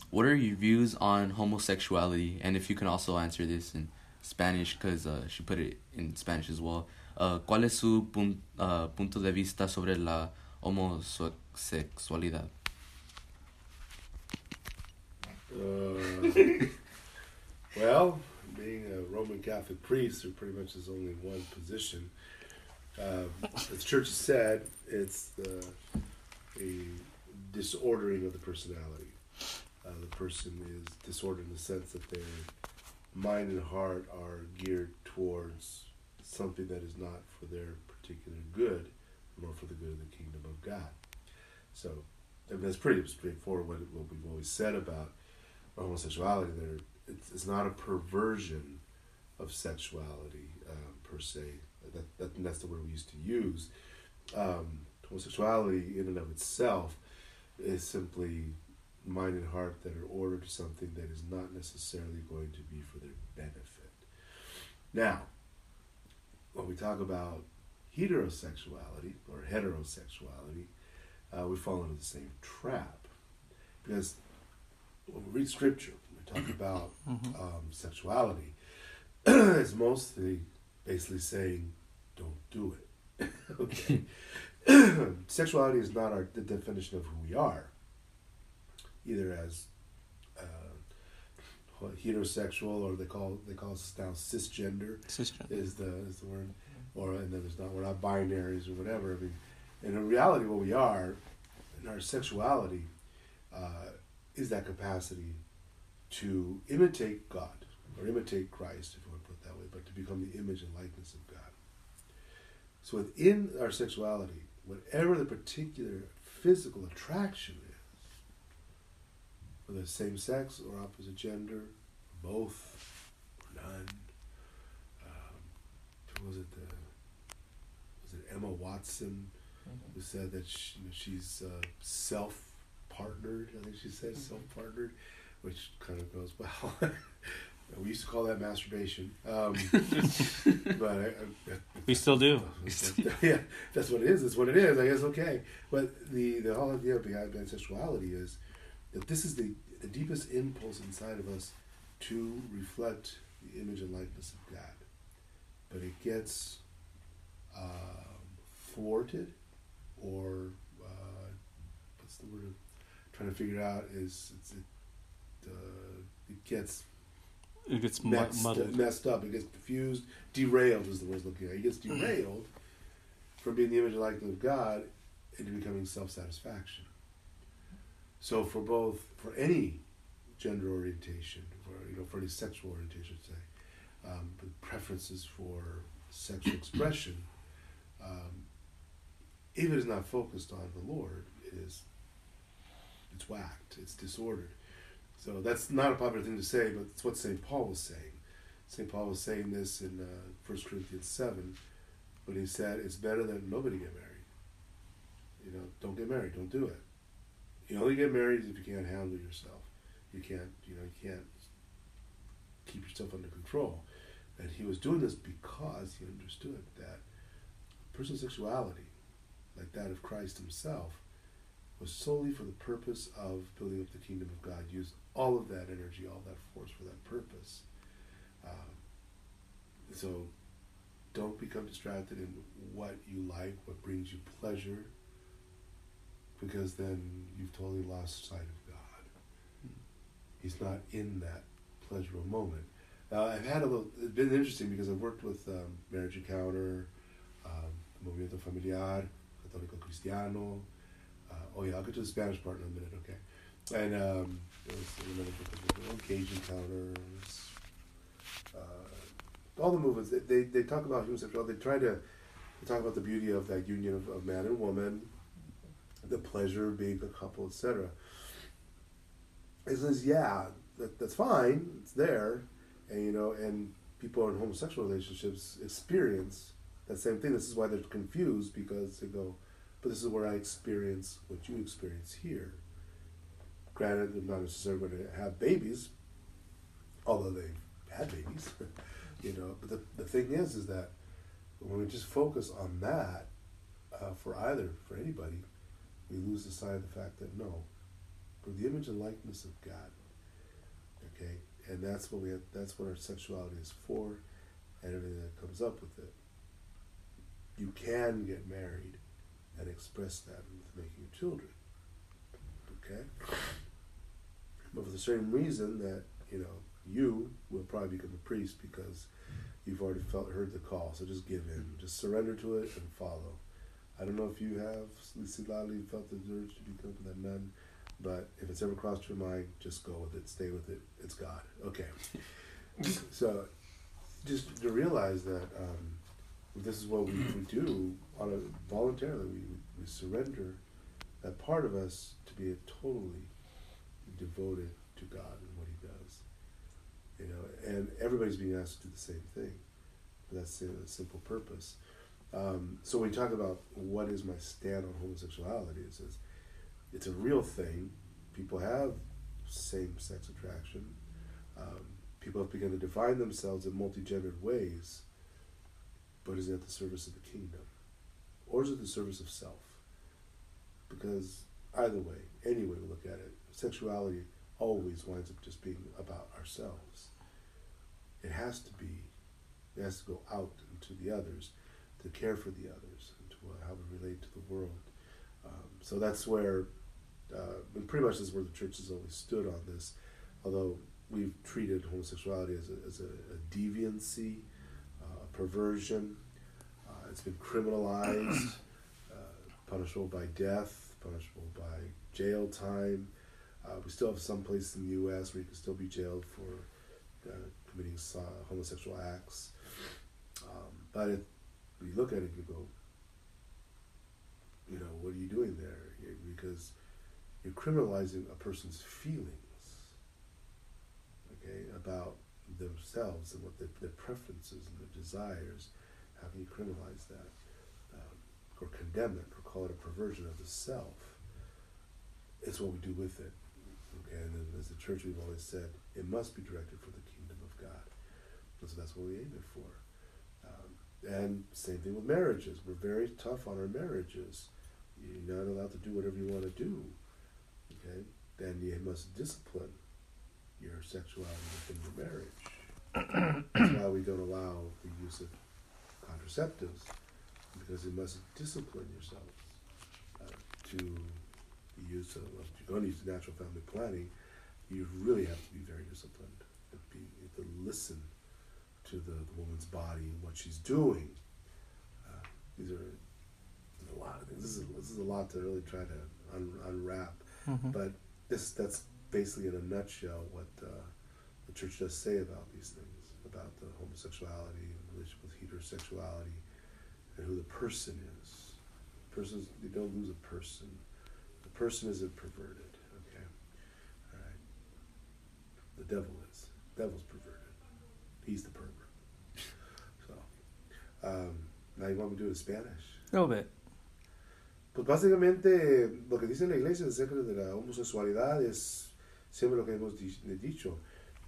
what are your views on homosexuality? And if you can also answer this in Spanish, because uh, she put it in Spanish as well. Uh, ¿Cuál es su pun- uh, punto de vista sobre la homosexualidad? Uh, well, being a Roman Catholic priest, there pretty much is only one position. Um, as the church has said, it's the, a disordering of the personality. Uh, the person is disordered in the sense that their mind and heart are geared towards something that is not for their particular good, nor for the good of the kingdom of God. So, I mean, that's pretty straightforward what, what we've always said about homosexuality. There, it's, it's not a perversion of sexuality um, per se. That, that that's the word we used to use. Um, homosexuality, in and of itself, is simply mind and heart that are ordered to something that is not necessarily going to be for their benefit. Now, when we talk about heterosexuality or heterosexuality, uh, we fall into the same trap because when we read scripture, we talk about um, sexuality, it's mostly basically saying, "Don't do it." okay, sexuality is not our the definition of who we are, either as uh, heterosexual or they call they call us now cisgender Sister. is the is the word, or and then there's not we're not binaries or whatever. I mean, and in reality, what we are, in our sexuality, uh, is that capacity to imitate God or imitate Christ, if you want to put it that way, but to become the image and likeness of God. So within our sexuality, whatever the particular physical attraction is, whether it's same sex or opposite gender, both, or none, um, was it? The, was it Emma Watson who said that she, you know, she's uh, self-partnered? I think she said self-partnered, which kind of goes well. we used to call that masturbation, um, but I, I, We still do. yeah, that's what it is. That's what it is. I guess okay. But the the whole idea behind sexuality is that this is the the deepest impulse inside of us to reflect the image and likeness of God, but it gets um, thwarted, or uh, what's the word I'm trying to figure out is it's, it uh, it gets It gets messed, muddled. messed up. It gets confused. Derailed is the word I was looking at. It gets derailed from being the image and likeness of God into becoming self satisfaction. So for both for any gender orientation, for you know, for any sexual orientation, say, um, preferences for sexual expression, um, if it is not focused on the Lord, it is it's whacked, it's disordered. So that's not a popular thing to say, but it's what St. Paul was saying. St. Paul was saying this in uh, 1 Corinthians 7 when he said, It's better that nobody get married. You know, don't get married, don't do it. You only get married if you can't handle yourself. You can't, you know, you can't keep yourself under control. And he was doing this because he understood that personal sexuality, like that of Christ himself, was solely for the purpose of building up the kingdom of God. Use all of that energy, all that force for that purpose. Um, so don't become distracted in what you like, what brings you pleasure, because then you've totally lost sight of God. He's not in that pleasurable moment. I've had a little. It's been interesting because I've worked with um, Marriage Encounter, um, Movimiento Familiar, Católico Cristiano. Uh, oh yeah, I'll get to the Spanish part in a minute. Okay, and um, there was another book Cage Encounters. Uh, all the movements they, they they talk about human sexuality. They try to they talk about the beauty of that union of, of man and woman, the pleasure of being a couple, etc. It says, yeah, that, that's fine. It's there, and you know, and people in homosexual relationships experience that same thing. This is why they're confused because they go, but this is where I experience what you experience here. Granted, they're not necessarily going to have babies, although they've had babies, you know. But the, the thing is, is that when we just focus on that, uh, for either, for anybody, we lose the sight of the fact that no, we're the image and likeness of God. Okay, and that's what we have. That's what our sexuality is for, and everything that comes up with it. You can get married and express that with making children. Okay, but for the same reason that you know you will probably become a priest because you've already felt heard the call. So just give in, just surrender to it and follow. I don't know if you have, Lali, felt the urge to become a nun, but if it's ever crossed your mind, just go with it, stay with it. It's God. Okay. so just to realize that um, this is what we, we do on a voluntarily. We, we surrender that part of us to be totally devoted to God and what He does. You know, and everybody's being asked to do the same thing. That's a simple purpose. Um, so when we talk about what is my stand on homosexuality, it says it's a real thing. People have same-sex attraction. Um, people have begun to define themselves in multi-gendered ways. But is it at the service of the kingdom, or is it the service of self? Because either way, any way we look at it, sexuality always winds up just being about ourselves. It has to be. It has to go out into the others to care for the others and to uh, how we relate to the world. Um, so that's where, uh, and pretty much is where the church has always stood on this. Although we've treated homosexuality as a, as a, a deviancy, perversion. Uh, it's been criminalized, uh, punishable by death, punishable by jail time. Uh, we still have some places in the U.S. where you can still be jailed for committing homosexual acts. Um, but if you look at it, you go, you know, what are you doing there? Because you're criminalizing a person's feelings, okay, about themselves and what their, their preferences and their desires. How can you criminalize that? Um, or condemn it, or call it a perversion of the self? It's what we do with it. Okay, and as the church, we've always said, it must be directed for the kingdom of God. And so that's what we aim it for. And same thing with marriages. We're very tough on our marriages. You're not allowed to do whatever you want to do. Okay? Then you must discipline your sexuality within your marriage. That's why we don't allow the use of contraceptives, because you must discipline yourself uh, to the use of, if you're going to use natural family planning, you really have to be very disciplined. Be, to listen to the, the woman's body and what she's doing. Uh, these are a lot of things. This is this is a lot to really try to un, unwrap. Mm-hmm. But this that's basically in a nutshell what uh, the church does say about these things, about the homosexuality and relationship with heterosexuality, and who the person is. Persons you don't lose a person. The person isn't perverted. Okay, all right. The devil is. The devil's perverted. He's the pervert. So, um, now you want me to do it in Spanish? A little bit. Pues básicamente lo que dice la iglesia acerca de la homosexualidad es siempre lo que hemos dicho,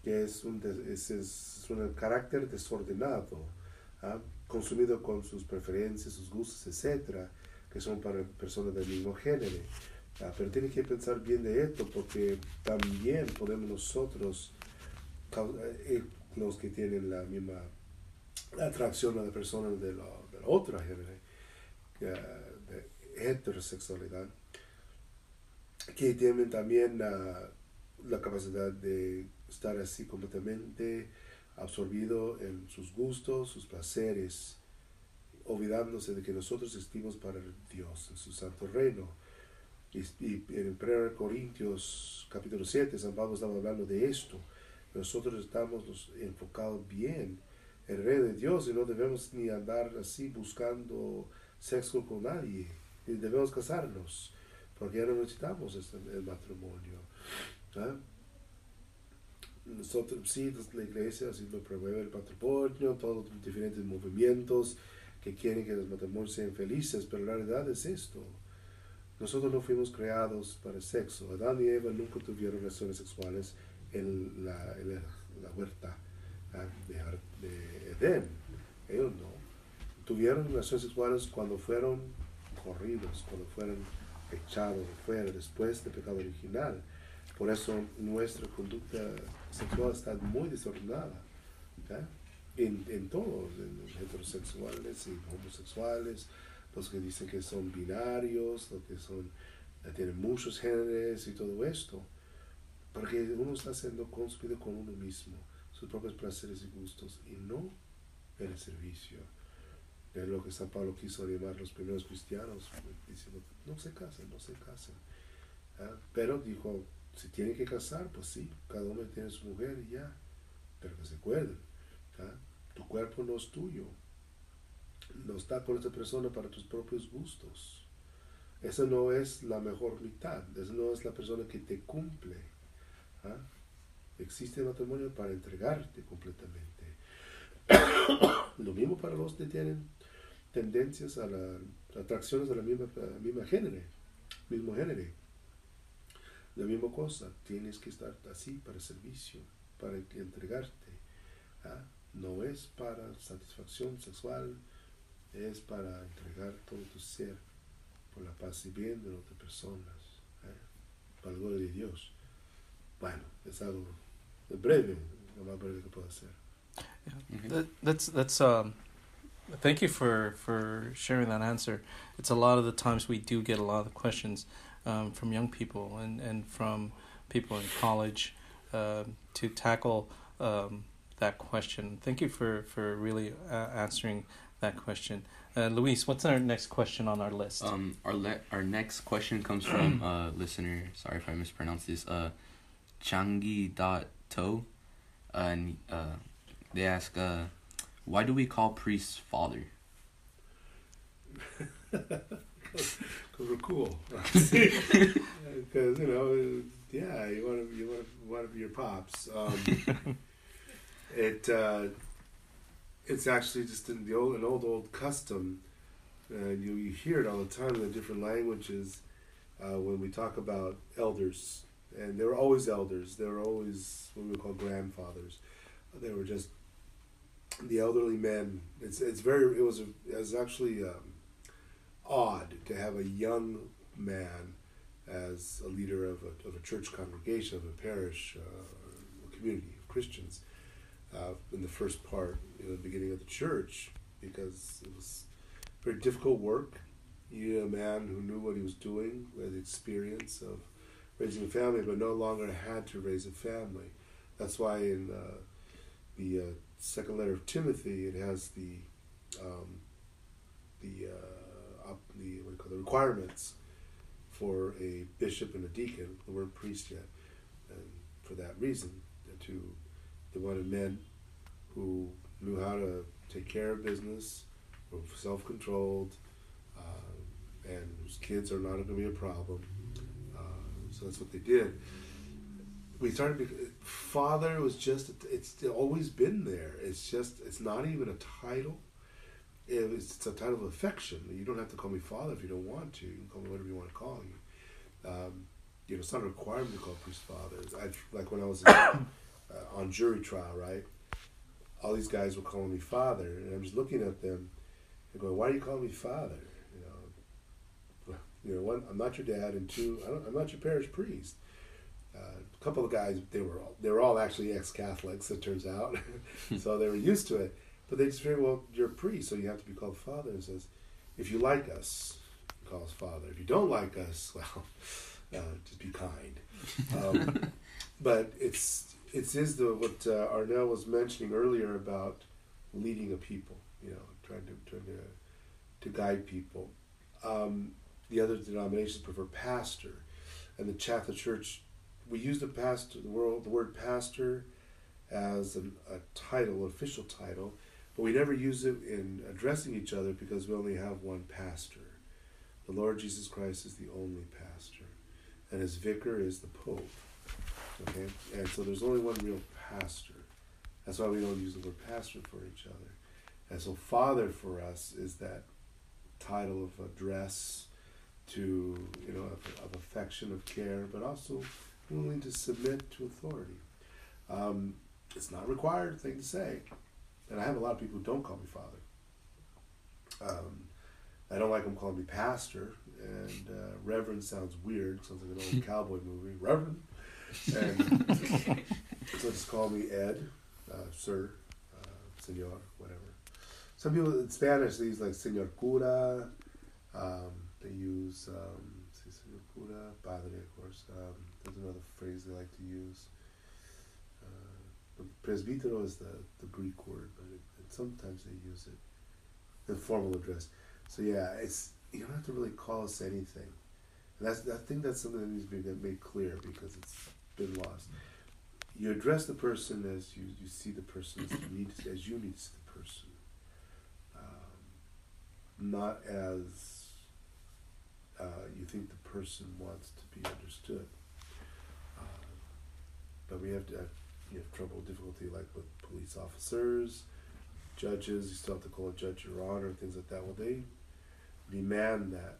que es un, es, es un carácter desordenado, ¿ah? consumido con sus preferencias, sus gustos, etcétera, que son para personas del mismo género. ¿ah? pero tiene que pensar bien de esto porque también podemos nosotros eh, los que tienen la misma atracción a las personas de la, de la otra género, de heterosexualidad, que tienen también la capacidad de estar así completamente absorbido en sus gustos, sus placeres, olvidándose de que nosotros existimos para Dios, en su santo reino. Y, y en 1 Corintios capítulo 7, San Pablo estaba hablando de esto. Nosotros estamos enfocados bien en el reino de Dios y no debemos ni andar así buscando sexo con nadie. Y debemos casarnos, porque ya no necesitamos este- el matrimonio. ¿Ah? Nosotros, sí, la iglesia así lo promueve el matrimonio, todos los diferentes movimientos que quieren que los matrimonios sean felices, pero la realidad es esto. Nosotros no fuimos creados para el sexo. Adán y Eva nunca tuvieron relaciones sexuales en la, en la, huerta ah, de, de Edén. Ellos no. Tuvieron relaciones sexuales cuando fueron corridos, cuando fueron echados fuera, después del pecado original. Por eso nuestra conducta sexual está muy desordenada. En, en todos, en heterosexuales y homosexuales, los que dicen que son binarios, los que son, tienen muchos géneros y todo esto. Porque uno está siendo consumido con uno mismo, sus propios placeres y gustos, y no el servicio. Es lo que San Pablo quiso llamar los primeros cristianos, diciendo, no se casen, no se casen. Pero dijo, si tienen que casar, pues sí, cada hombre tiene su mujer y ya. Pero que se acuerden, tu cuerpo no es tuyo. No está con esta persona para tus propios gustos. Esa no es la mejor mitad, esa no es la persona que te cumple. Existe el matrimonio para entregarte completamente. Lo mismo para los que tienen tendencias a la atracciones de la misma, a misma género, mismo género. La misma cosa, tienes que estar así para servicio, para entregarte. ¿ah? No es para satisfacción sexual, es para entregar todo tu ser por la paz y bien de otras personas, ¿eh? para de Dios. Bueno, es algo breve, lo más breve que puedo hacer. Mhm. That, that's that's um. Thank you for for sharing that answer. It's a lot of the times we do get a lot of questions um, from young people and and from people in college uh, to tackle um, that question. Thank you for for really uh, answering that question. Uh, Luis, what's our next question on our list? Um, our le- our next question comes from uh listener. Sorry if I mispronounced this. Uh, Changi dot to, and uh, they ask uh, why do we call priests father? Because we're cool. Because you know, yeah, you want to you want to want to be your pops. Um, it uh, it's actually just in the old an old old custom. Uh, you you hear it all the time in the different languages uh, when we talk about elders, and they were always elders. They were always what we call grandfathers. They were just the elderly men. It's it's very it was it was actually. Um, odd to have a young man as a leader of a, of a church congregation, of a parish, uh, a community of Christians, uh, in the first part, in the beginning of the church, because it was very difficult work. You needed a man who knew what he was doing, who had the experience of raising a family, but no longer had to raise a family. That's why in uh, the uh, second letter of Timothy, it has the um, the uh, up the what do you call the requirements for a bishop and a deacon. They weren't priests yet, and for that reason, to they wanted men who knew how to take care of business, were self-controlled, uh, and whose kids are not going to be a problem. Uh, so that's what they did. We started. Father was just. It's always been there. It's just. It's not even a title it was, it's a title of affection. You don't have to call me father if you don't want to. You can call me whatever you want to call me. Um, you know, it's not a requirement to call priests fathers. I like when I was uh, on jury trial, right? All these guys were calling me father, and I'm just looking at them and going, "Why are you calling me father?" You know, you know, one, I'm not your dad, and two, I I'm not your parish priest. Uh, a couple of guys, they were all, they were all actually ex-Catholics. It turns out, so they were used to it. But they just say, well, you're a priest, so you have to be called father. And says, if you like us, call us father. If you don't like us, well, uh, just be kind. Um, but it's it is the what uh, Arnell was mentioning earlier about leading a people. You know, trying to trying to to guide people. Um, the other denominations prefer pastor, and the Catholic Church we use the pastor the word the word pastor as an, a title, an official title, but we never use it in addressing each other because we only have one pastor. The Lord Jesus Christ is the only pastor, and his vicar is the Pope. Okay, and so there's only one real pastor. That's why we don't use the word pastor for each other. And so, Father for us is that title of address to you know of, of affection, of care, but also willing to submit to authority. Um, it's not a required thing to say, and I have a lot of people who don't call me Father. Um, I don't like them calling me Pastor, and uh, Reverend sounds weird. Sounds like an old cowboy movie. Reverend. And so just call me Ed, uh, Sir, uh, Senor, whatever. Some people in Spanish they use like Senor Cura. Um, they use um, Senor Cura, Padre, of course. Um, there's another phrase they like to use. Presbítero is the, the Greek word, but it, it, sometimes they use it in formal address. So yeah, it's you don't have to really call us anything. And that's I think that's something that needs to be made clear because it's been lost. You address the person as you, you see the person as you need to, as you need to see the person, um, not as uh, you think the person wants to be understood. Uh, but we have to have, you have trouble, difficulty like with police officers, judges. You still have to call a judge your honor, and things like that. Well, they demand that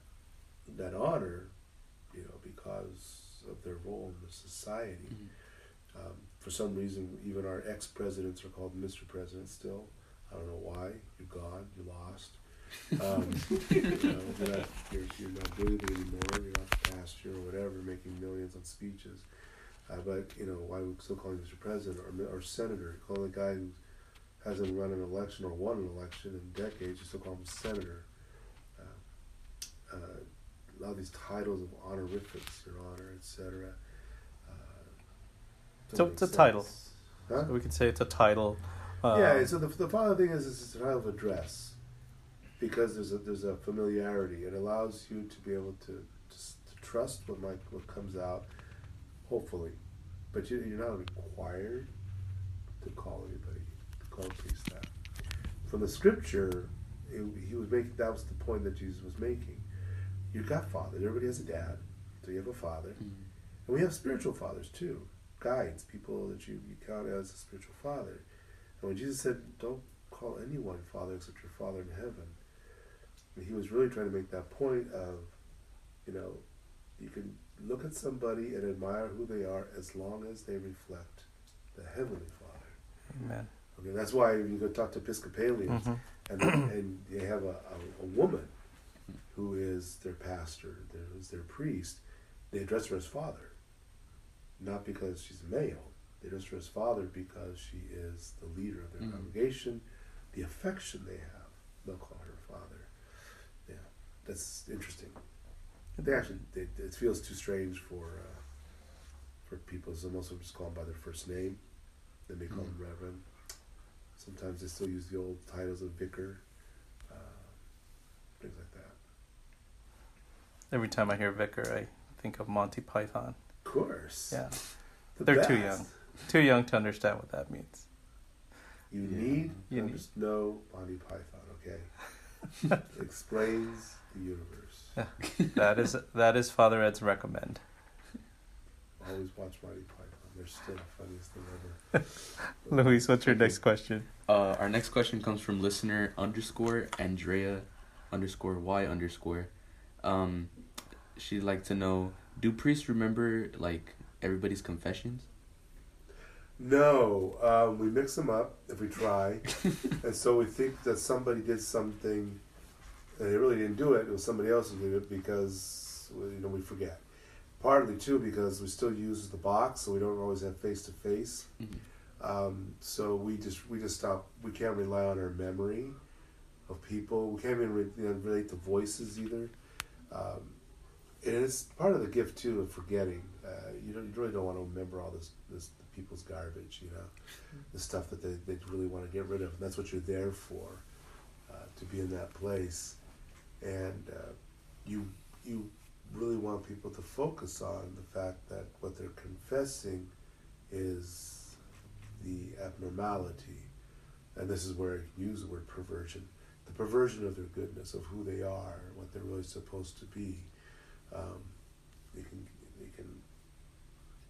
that honor, you know, because of their role in the society. Mm-hmm. Um, for some reason, even our ex presidents are called Mr. President still. I don't know why. You're gone. You lost. Um, you know, you're, not, you're, you're not doing it anymore. You're not the pastor or whatever, making millions on speeches. But you know, why we still call him Mr. President or, or Senator? Call the guy who hasn't run an election or won an election in decades. You still call him Senator. Uh, uh, a lot of these titles of honorifics, Your Honor, etc. Uh, So it's a title. Huh? We could say it's a title. Uh, yeah. So the the father thing is it's a title of address because there's a there's a familiarity. It allows you to be able to to, to trust what might what comes out, hopefully, but you, you're not required to call anybody to call priest that. From the scripture, it, he was making that was the point that Jesus was making. You've got fathers. Everybody has a dad, so you have a father, Mm-hmm. and we have spiritual fathers too, guides, people that you, you count as a spiritual father. And when Jesus said, "Don't call anyone father except your Father in heaven," he was really trying to make that point of, you know, you can look at somebody and admire who they are as long as they reflect the heavenly Father. Amen. Okay, that's why you go talk to Episcopalians Mhm. and and they have a, a, a woman who is their pastor, their, is their priest. They address her as father, not because she's male. They address her as father because she is the leader of their Mhm. congregation. The affection they have, they'll call her father. Yeah, that's interesting. They actually, they, it feels too strange for uh, for people. So most of them just call them by their first name. Then they call Mhm. them reverend. Sometimes they still use the old titles of vicar, uh, things like that. Every time I hear vicar, I think of Monty Python. Of course. Yeah, The They're too young. too young to understand what that means. You Yeah. need You to need- know Monty Python, okay? Explains the universe. That is that is Father Ed's recommend. Always watch Monty Python. They're still the funniest thing ever. Luis, what's your next question? Uh, our next question comes from listener underscore Andrea underscore Y underscore. Um, she'd like to know: Do priests remember like everybody's confessions? No, um, we mix them up if we try, and so we think that somebody did something, and they really didn't do it. It was somebody else who did it because you know we forget. Partly too because we still use the box, so we don't always have face to face. So we just we just stop. We can't rely on our memory of people. We can't even re- you know, relate to voices either. Um, it's part of the gift too of forgetting. Uh, you don't you really don't want to remember all this this people's garbage, you know, the stuff that they, they really want to get rid of. And that's what you're there for, uh, to be in that place, and uh, you you really want people to focus on the fact that what they're confessing is the abnormality, and this is where you use the word perversion, the perversion of their goodness, of who they are, what they're really supposed to be. Um, can you can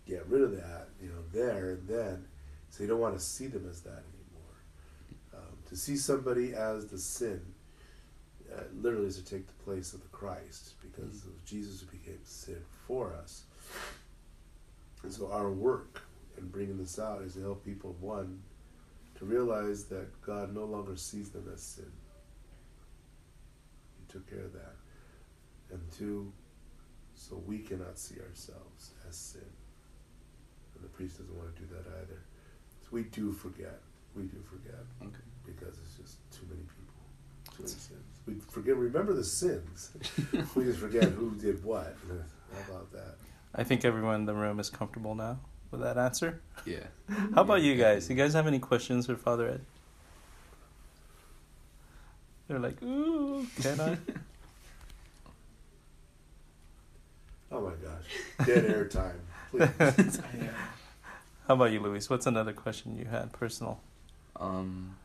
get rid of that, you know, there and then, so you don't want to see them as that anymore. Um, to see somebody as the sin, uh, literally, is to take the place of the Christ, because of Jesus who became sin for us. And so our work in bringing this out is to help people one to realize that God no longer sees them as sin. He took care of that. And two, so we cannot see ourselves as sin. And the priest doesn't want to do that either. So we do forget. We do forget. Okay. Because it's just too many people. Too many sins. We forget remember the sins. we just forget who did what. How about that? I think everyone in the room is comfortable now with that answer. Yeah. How about Yeah, you guys? definitely. You guys have any questions for Father Ed? They're like, ooh, can I? Oh my gosh. Dead air time. Please. How about you, Luis? What's another question you had, personal? Um.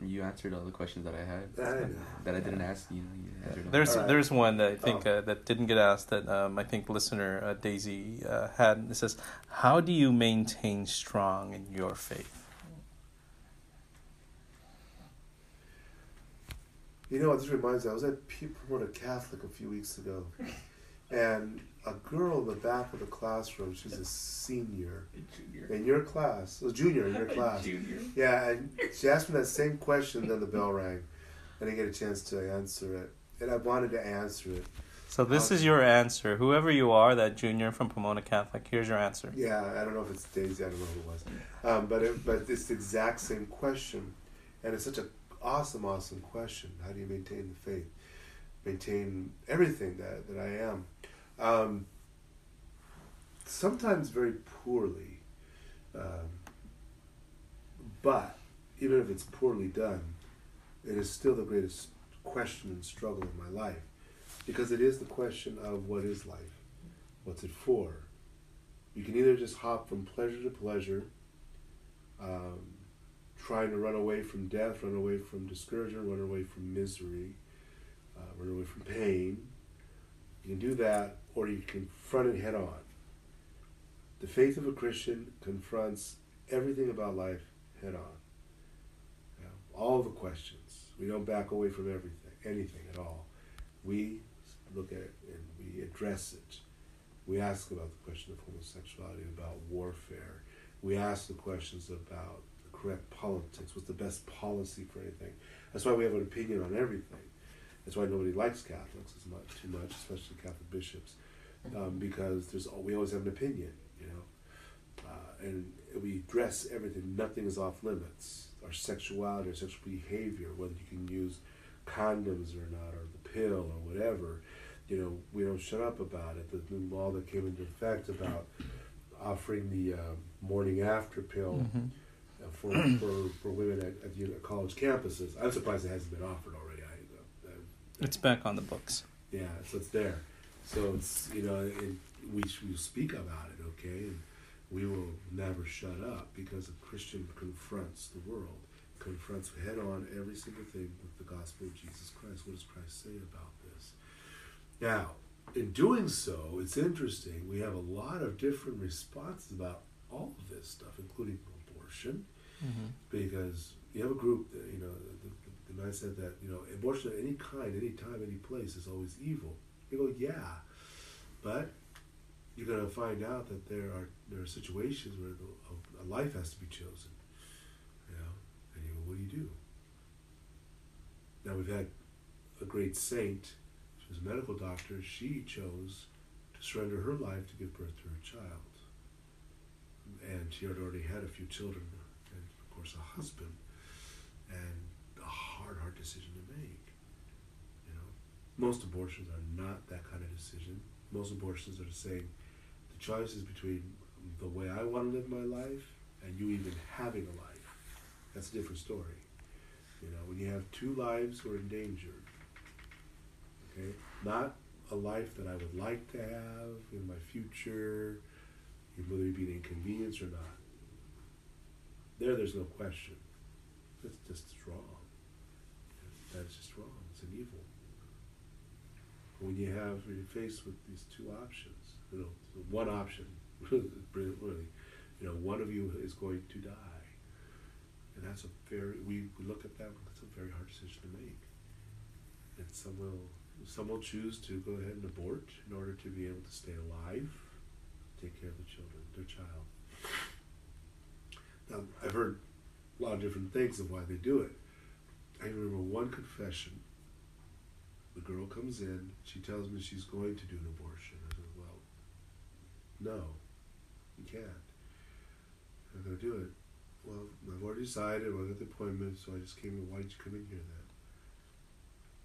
You answered all the questions that I had. I know. That I didn't ask. You know, you answered. There's All right. there's one that I think Oh. uh, that didn't get asked that um, I think listener uh, Daisy uh, had. It says, "How do you maintain strong in your faith?" You know what this reminds me? I was at P- Pomona Catholic a few weeks ago, and a girl in the back of the classroom. She's a senior Junior. in your class, a junior in your class. Junior. Yeah, and she asked me that same question. Then the bell rang. I didn't get a chance to answer it, and I wanted to answer it. So this is your answer. Whoever you are, that junior from Pomona Catholic, here's your answer. Yeah, I don't know if it's Daisy. I don't know who it was, um, but it, but it's the exact same question, and it's such a awesome, awesome question. How do you maintain the faith? Maintain everything that that I am. Um, sometimes very poorly, um, but even if it's poorly done, it is still the greatest question and struggle of my life, because it is the question of what is life, what's it for. You can either just hop from pleasure to pleasure, um, trying to run away from death, run away from discouragement, run away from misery, uh, run away from pain. You can do that, or you can confront it head on. The faith of a Christian confronts everything about life head on. You know, all the questions. We don't back away from everything, anything at all. We look at it and we address it. We ask about the question of homosexuality, about warfare. We ask the questions about correct politics. What's the best policy for anything? That's why we have an opinion on everything. That's why nobody likes Catholics as much, too much, especially Catholic bishops, um, because there's we always have an opinion, you know, uh, and we dress everything. Nothing is off limits. Our sexuality, our sexual behavior, whether you can use condoms or not, or the pill or whatever, you know, we don't shut up about it. The new law that came into effect about offering the uh, morning after pill Mhm. Uh, for, for, for women at, at college campuses. I'm surprised it hasn't been offered already. I, uh, It's back on the books. yeah, so it's there. So it's you know, it, we we speak about it, okay, and we will never shut up because a Christian confronts the world, confronts head on every single thing with the gospel of Jesus Christ. What does Christ say about this? Now, in doing so, it's interesting. We have a lot of different responses about all of this stuff, including abortion Mm-hmm. because you have a group that you know the, the, man said that you know abortion of any kind, any time, any place is always evil. You go, yeah, but you're gonna find out that there are there are situations where the, a, a life has to be chosen. You know, and you go, what do you do? Now we've had a great saint. She was a medical doctor. She chose to surrender her life to give birth to her child, and she had already had a few children and of course a husband, and a hard, hard decision to make. You know, Most abortions are not that kind of decision. Most abortions are saying the choice is between the way I want to live my life and you even having a life. That's a different story. You know, when you have two lives who are endangered, okay, not a life that I would like to have in my future, whether it be an inconvenience or not. There, there's no question. That's just wrong. That's just wrong. It's an evil. When you have, when you're faced with these two options, you know, one option, really, you know, one of you is going to die. And that's a very, we, we look at that, it's a very hard decision to make. And some will, some will choose to go ahead and abort in order to be able to stay alive, take care of the children, their child. Now, I've heard a lot of different things of why they do it. I remember one confession. The girl comes in, she tells me she's going to do an abortion. I said, Well, no, you can't. I'm going to do it. Well, I've already decided, I got the appointment, so I just came in. Why did you come in here then?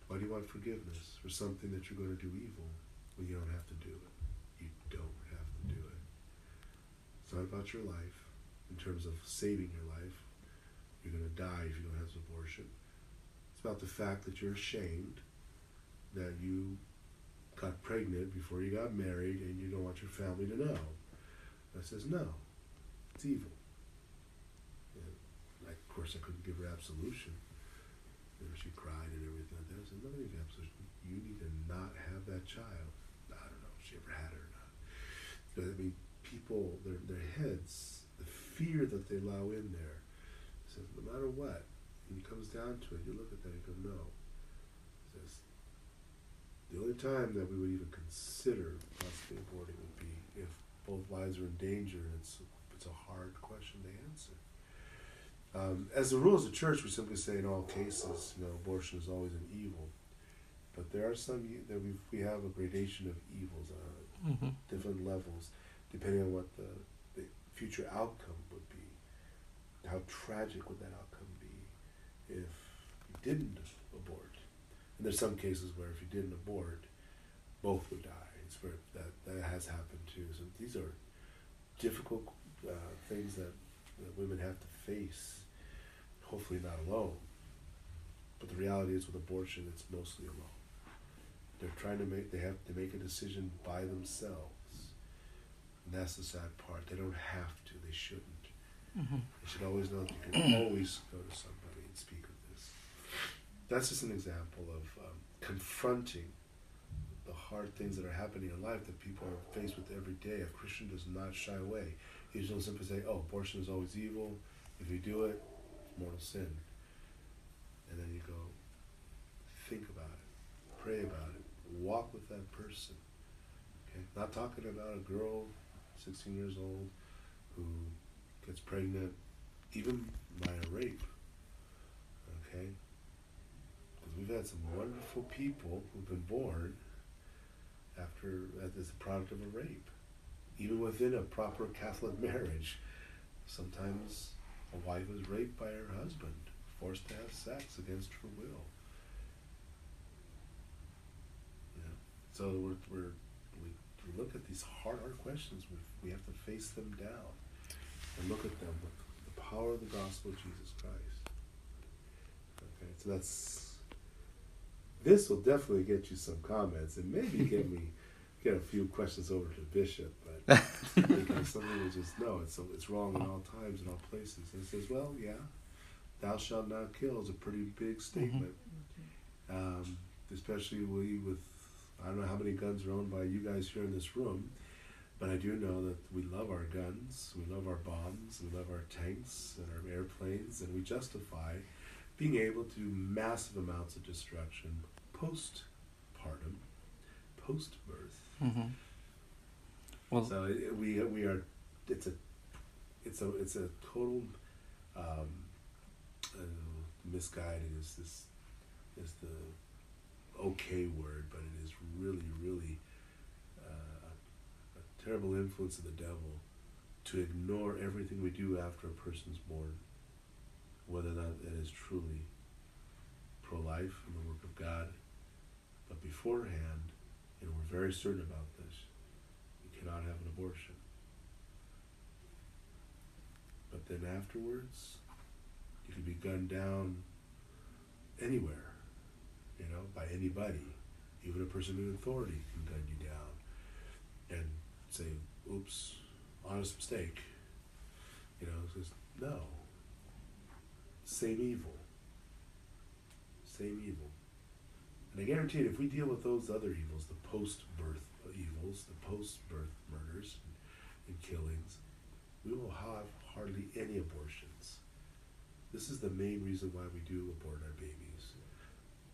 Why do you want forgiveness for something that you're going to do evil when you don't have to do it? You don't have to do it. It's not about your life in terms of saving your life. You're going to die if you don't have an abortion. It's about the fact that you're ashamed that you got pregnant before you got married and you don't want your family to know. I says, no, it's evil. And like, of course, I couldn't give her absolution. Know, she cried and everything like that. I said, no, you absolution. You need to not have that child. I don't know if she ever had it or not. But I mean, people, their, their heads, the fear that they allow in there, He says, no matter what, when it comes down to it, you look at that and go, no. It says, the only time that we would even consider possibly aborting would be if both lives are in danger and it's, it's a hard question to answer. Um, as the rules of the church, we simply say in all cases, you know, abortion is always an evil. But there are some that we we have a gradation of evils, uh, Mm-hmm. different levels, depending on what the, the future outcome would be. How tragic would that outcome be if you didn't abort? And there's some cases where if you didn't abort, both would die. It's where that that has happened too. So these are difficult uh, things that, that women have to face. Hopefully not alone. But the reality is with abortion, it's mostly alone. They're trying to make they have to make a decision by themselves. And that's the sad part. They don't have to. They shouldn't. Mm-hmm. They should always know that you can always go to somebody and speak of this. That's just an example of um, confronting the hard things that are happening in life that people are faced with every day. A Christian does not shy away. He doesn't simply say, "Oh, abortion is always evil. If you do it, it's mortal sin." And then you go, think about it, pray about it, walk with that person. Okay, not talking about a girl, sixteen years old, who gets pregnant, even by a rape. Okay, because we've had some wonderful people who've been born after as a product of a rape, even within a proper Catholic marriage. Sometimes a wife is raped by her husband, forced to have sex against her will. Know, so we're, we're we, look at these hard, hard questions. We we have to face them down and look at them with the power of the gospel of Jesus Christ. Okay, so that's this will definitely get you some comments and maybe get me get a few questions over to the Bishop, but because somebody will just know it's it's wrong in all times and all places. And says, well, yeah, thou shalt not kill is a pretty big statement, um, especially we with I don't know how many guns are owned by you guys here in this room. But I do know that we love our guns, we love our bombs, we love our tanks and our airplanes, and we justify being able to do massive amounts of destruction postpartum, post birth. Mm-hmm. Well, So it, we we are it's a it's a it's a total um, know, misguided is this is the okay word, but it is really really uh, a terrible influence of the devil to ignore everything we do after a person's born, whether not it is truly pro life and the work of God, but beforehand, and we're very certain about this, you cannot have an abortion. But then afterwards, you can be gunned down anywhere, you know, by anybody. Even a person in authority can gun you down and say, oops, honest mistake. You know, says, no. Same evil. Same evil. And I guarantee you, if we deal with those other evils, the post birth evils, the post birth murders and killings, we will have hardly any abortions. This is the main reason why we do abort our babies.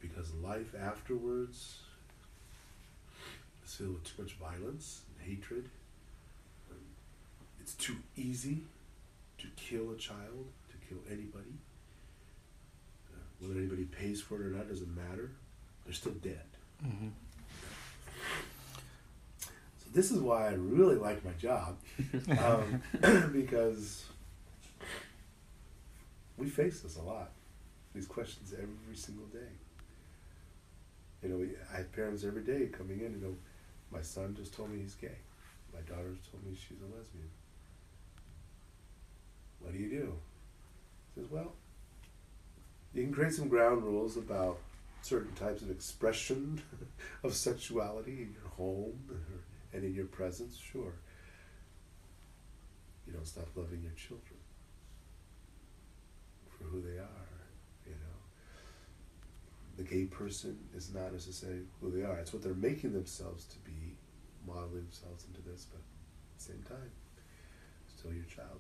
Because life afterwards is filled with too much violence and hatred. It's too easy to kill a child, to kill anybody. Uh, whether anybody pays for it or not doesn't matter. They're still dead. Mhm. So this is why I really like my job, um, because we face this a lot. These questions every single day. You know, I have parents every day coming in. You know, my son just told me he's gay. My daughter told me she's a lesbian. What do you do? He says, well, you can create some ground rules about certain types of expression of sexuality in your home and in your presence, sure. You don't stop loving your children for who they are. The gay person is not necessarily who they are. It's what they're making themselves to be, modeling themselves into this, but at the same time, still your child.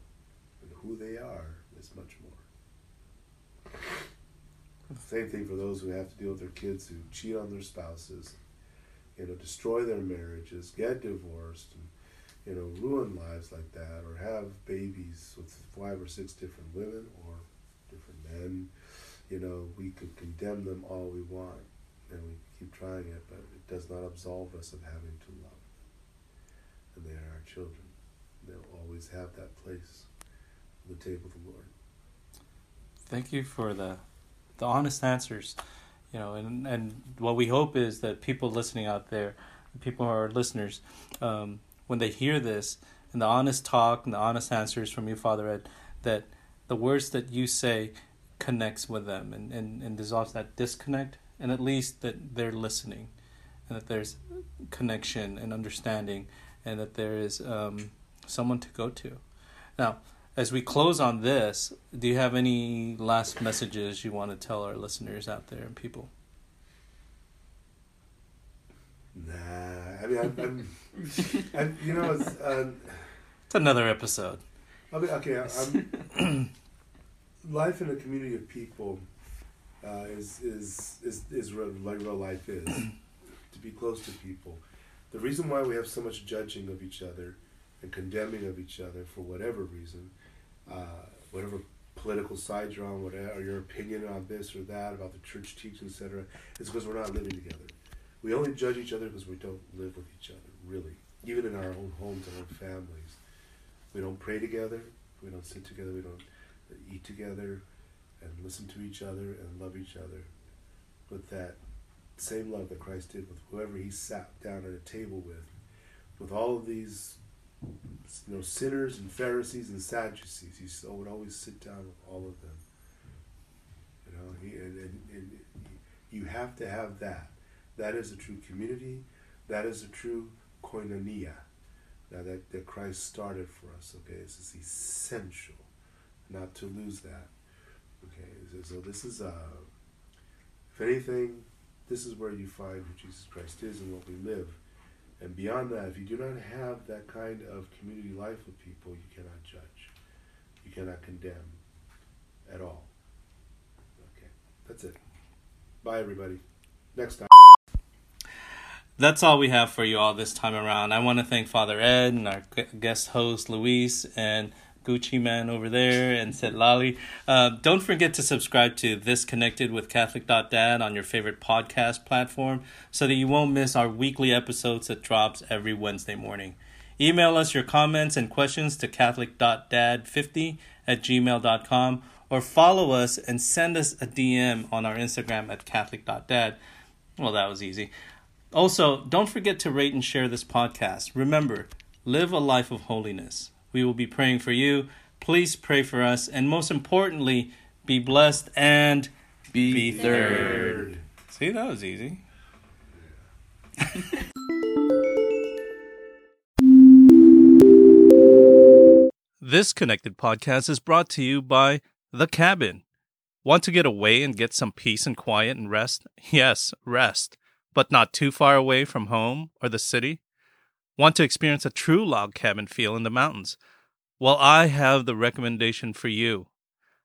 And who they are is much more. Same thing for those who have to deal with their kids who cheat on their spouses, you know, destroy their marriages, get divorced, and you know, ruin lives like that, or have babies with five or six different women or different men. You know, we could condemn them all we want, and we keep trying it, but it does not absolve us of having to love. them. And they are our children. They'll always have that place on the table of the Lord. Thank you for the the honest answers. You know, and and what we hope is that people listening out there, people who are listeners, um, when they hear this and the honest talk and the honest answers from you, Father Ed, that the words that you say connects with them and, and, and dissolves that disconnect and at least that they're listening and that there's connection and understanding and that there is um, someone to go to. Now, as we close on this, do you have any last messages you want to tell our listeners out there and people? Nah, I mean, I'm, I'm, I'm you know, it's, um, It's another episode. I mean, okay, I'm, life in a community of people uh, is is is is real, like real life is to be close to people. The reason why we have so much judging of each other and condemning of each other for whatever reason, uh, whatever political side you're on, whatever or your opinion on this or that about the church teaching, etc., is because we're not living together. We only judge each other because we don't live with each other, really. Even in our own homes and own families, we don't pray together. We don't sit together. We don't eat together and listen to each other and love each other with that same love that Christ did with whoever he sat down at a table with, with all of these you know sinners and Pharisees and Sadducees. He would always sit down with all of them. You know, he and, and, and you have to have that. That is a true community. That is a true koinonia. Now that, that Christ started for us. Okay, this is essential not to lose that. Okay, so, this is, uh, if anything, this is where you find who Jesus Christ is and what we live. And beyond that, if you do not have that kind of community life with people, you cannot judge. You cannot condemn at all. Okay, that's it. Bye, everybody. Next time. That's all we have for you all this time around. I want to thank Father Ed and our guest host Luis and Gucci Man over there and Setlali. Uh, don't forget to subscribe to This Connected with Catholic.dad on your favorite podcast platform so that you won't miss our weekly episodes that drops every Wednesday morning. Email us your comments and questions to Catholic.dad50 at gmail.com or follow us and send us a DM on our Instagram at Catholic.dad. Well, that was easy. Also, don't forget to rate and share this podcast. Remember, live a life of holiness. We will be praying for you. Please pray for us. And most importantly, be blessed and Be, Be third. See, that was easy. this connected podcast is brought to you by The Cabin. Want to get away and get some peace and quiet and rest? Yes, rest, but not too far away from home or the city? Want to experience a true log cabin feel in the mountains? Well, I have the recommendation for you.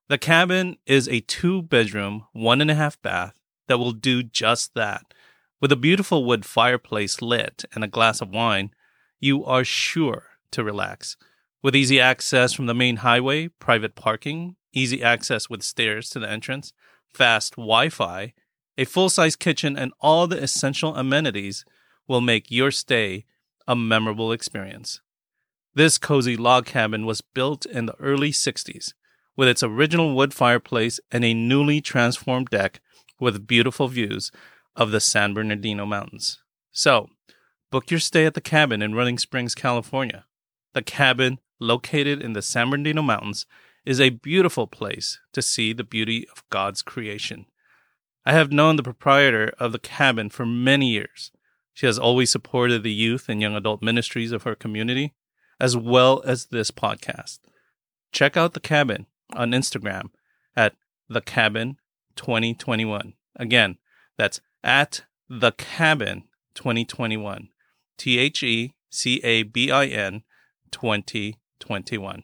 The cabin is a two bedroom, one and a half bath that will do just that. With a beautiful wood fireplace lit and a glass of wine, you are sure to relax. With easy access from the main highway, private parking, easy access with stairs to the entrance, fast Wi Fi, a full size kitchen, and all the essential amenities will make your stay a memorable experience. This cozy log cabin was built in the early 60s with its original wood fireplace and a newly transformed deck with beautiful views of the San Bernardino Mountains. So, book your stay at the cabin in Running Springs, California. The cabin, located in the San Bernardino Mountains, is a beautiful place to see the beauty of God's creation. I have known the proprietor of the cabin for many years. She has always supported the youth and young adult ministries of her community, as well as this podcast. Check out the cabin on Instagram at the cabin 2021. Again, that's at the cabin 2021. T H E C A B I N 2021.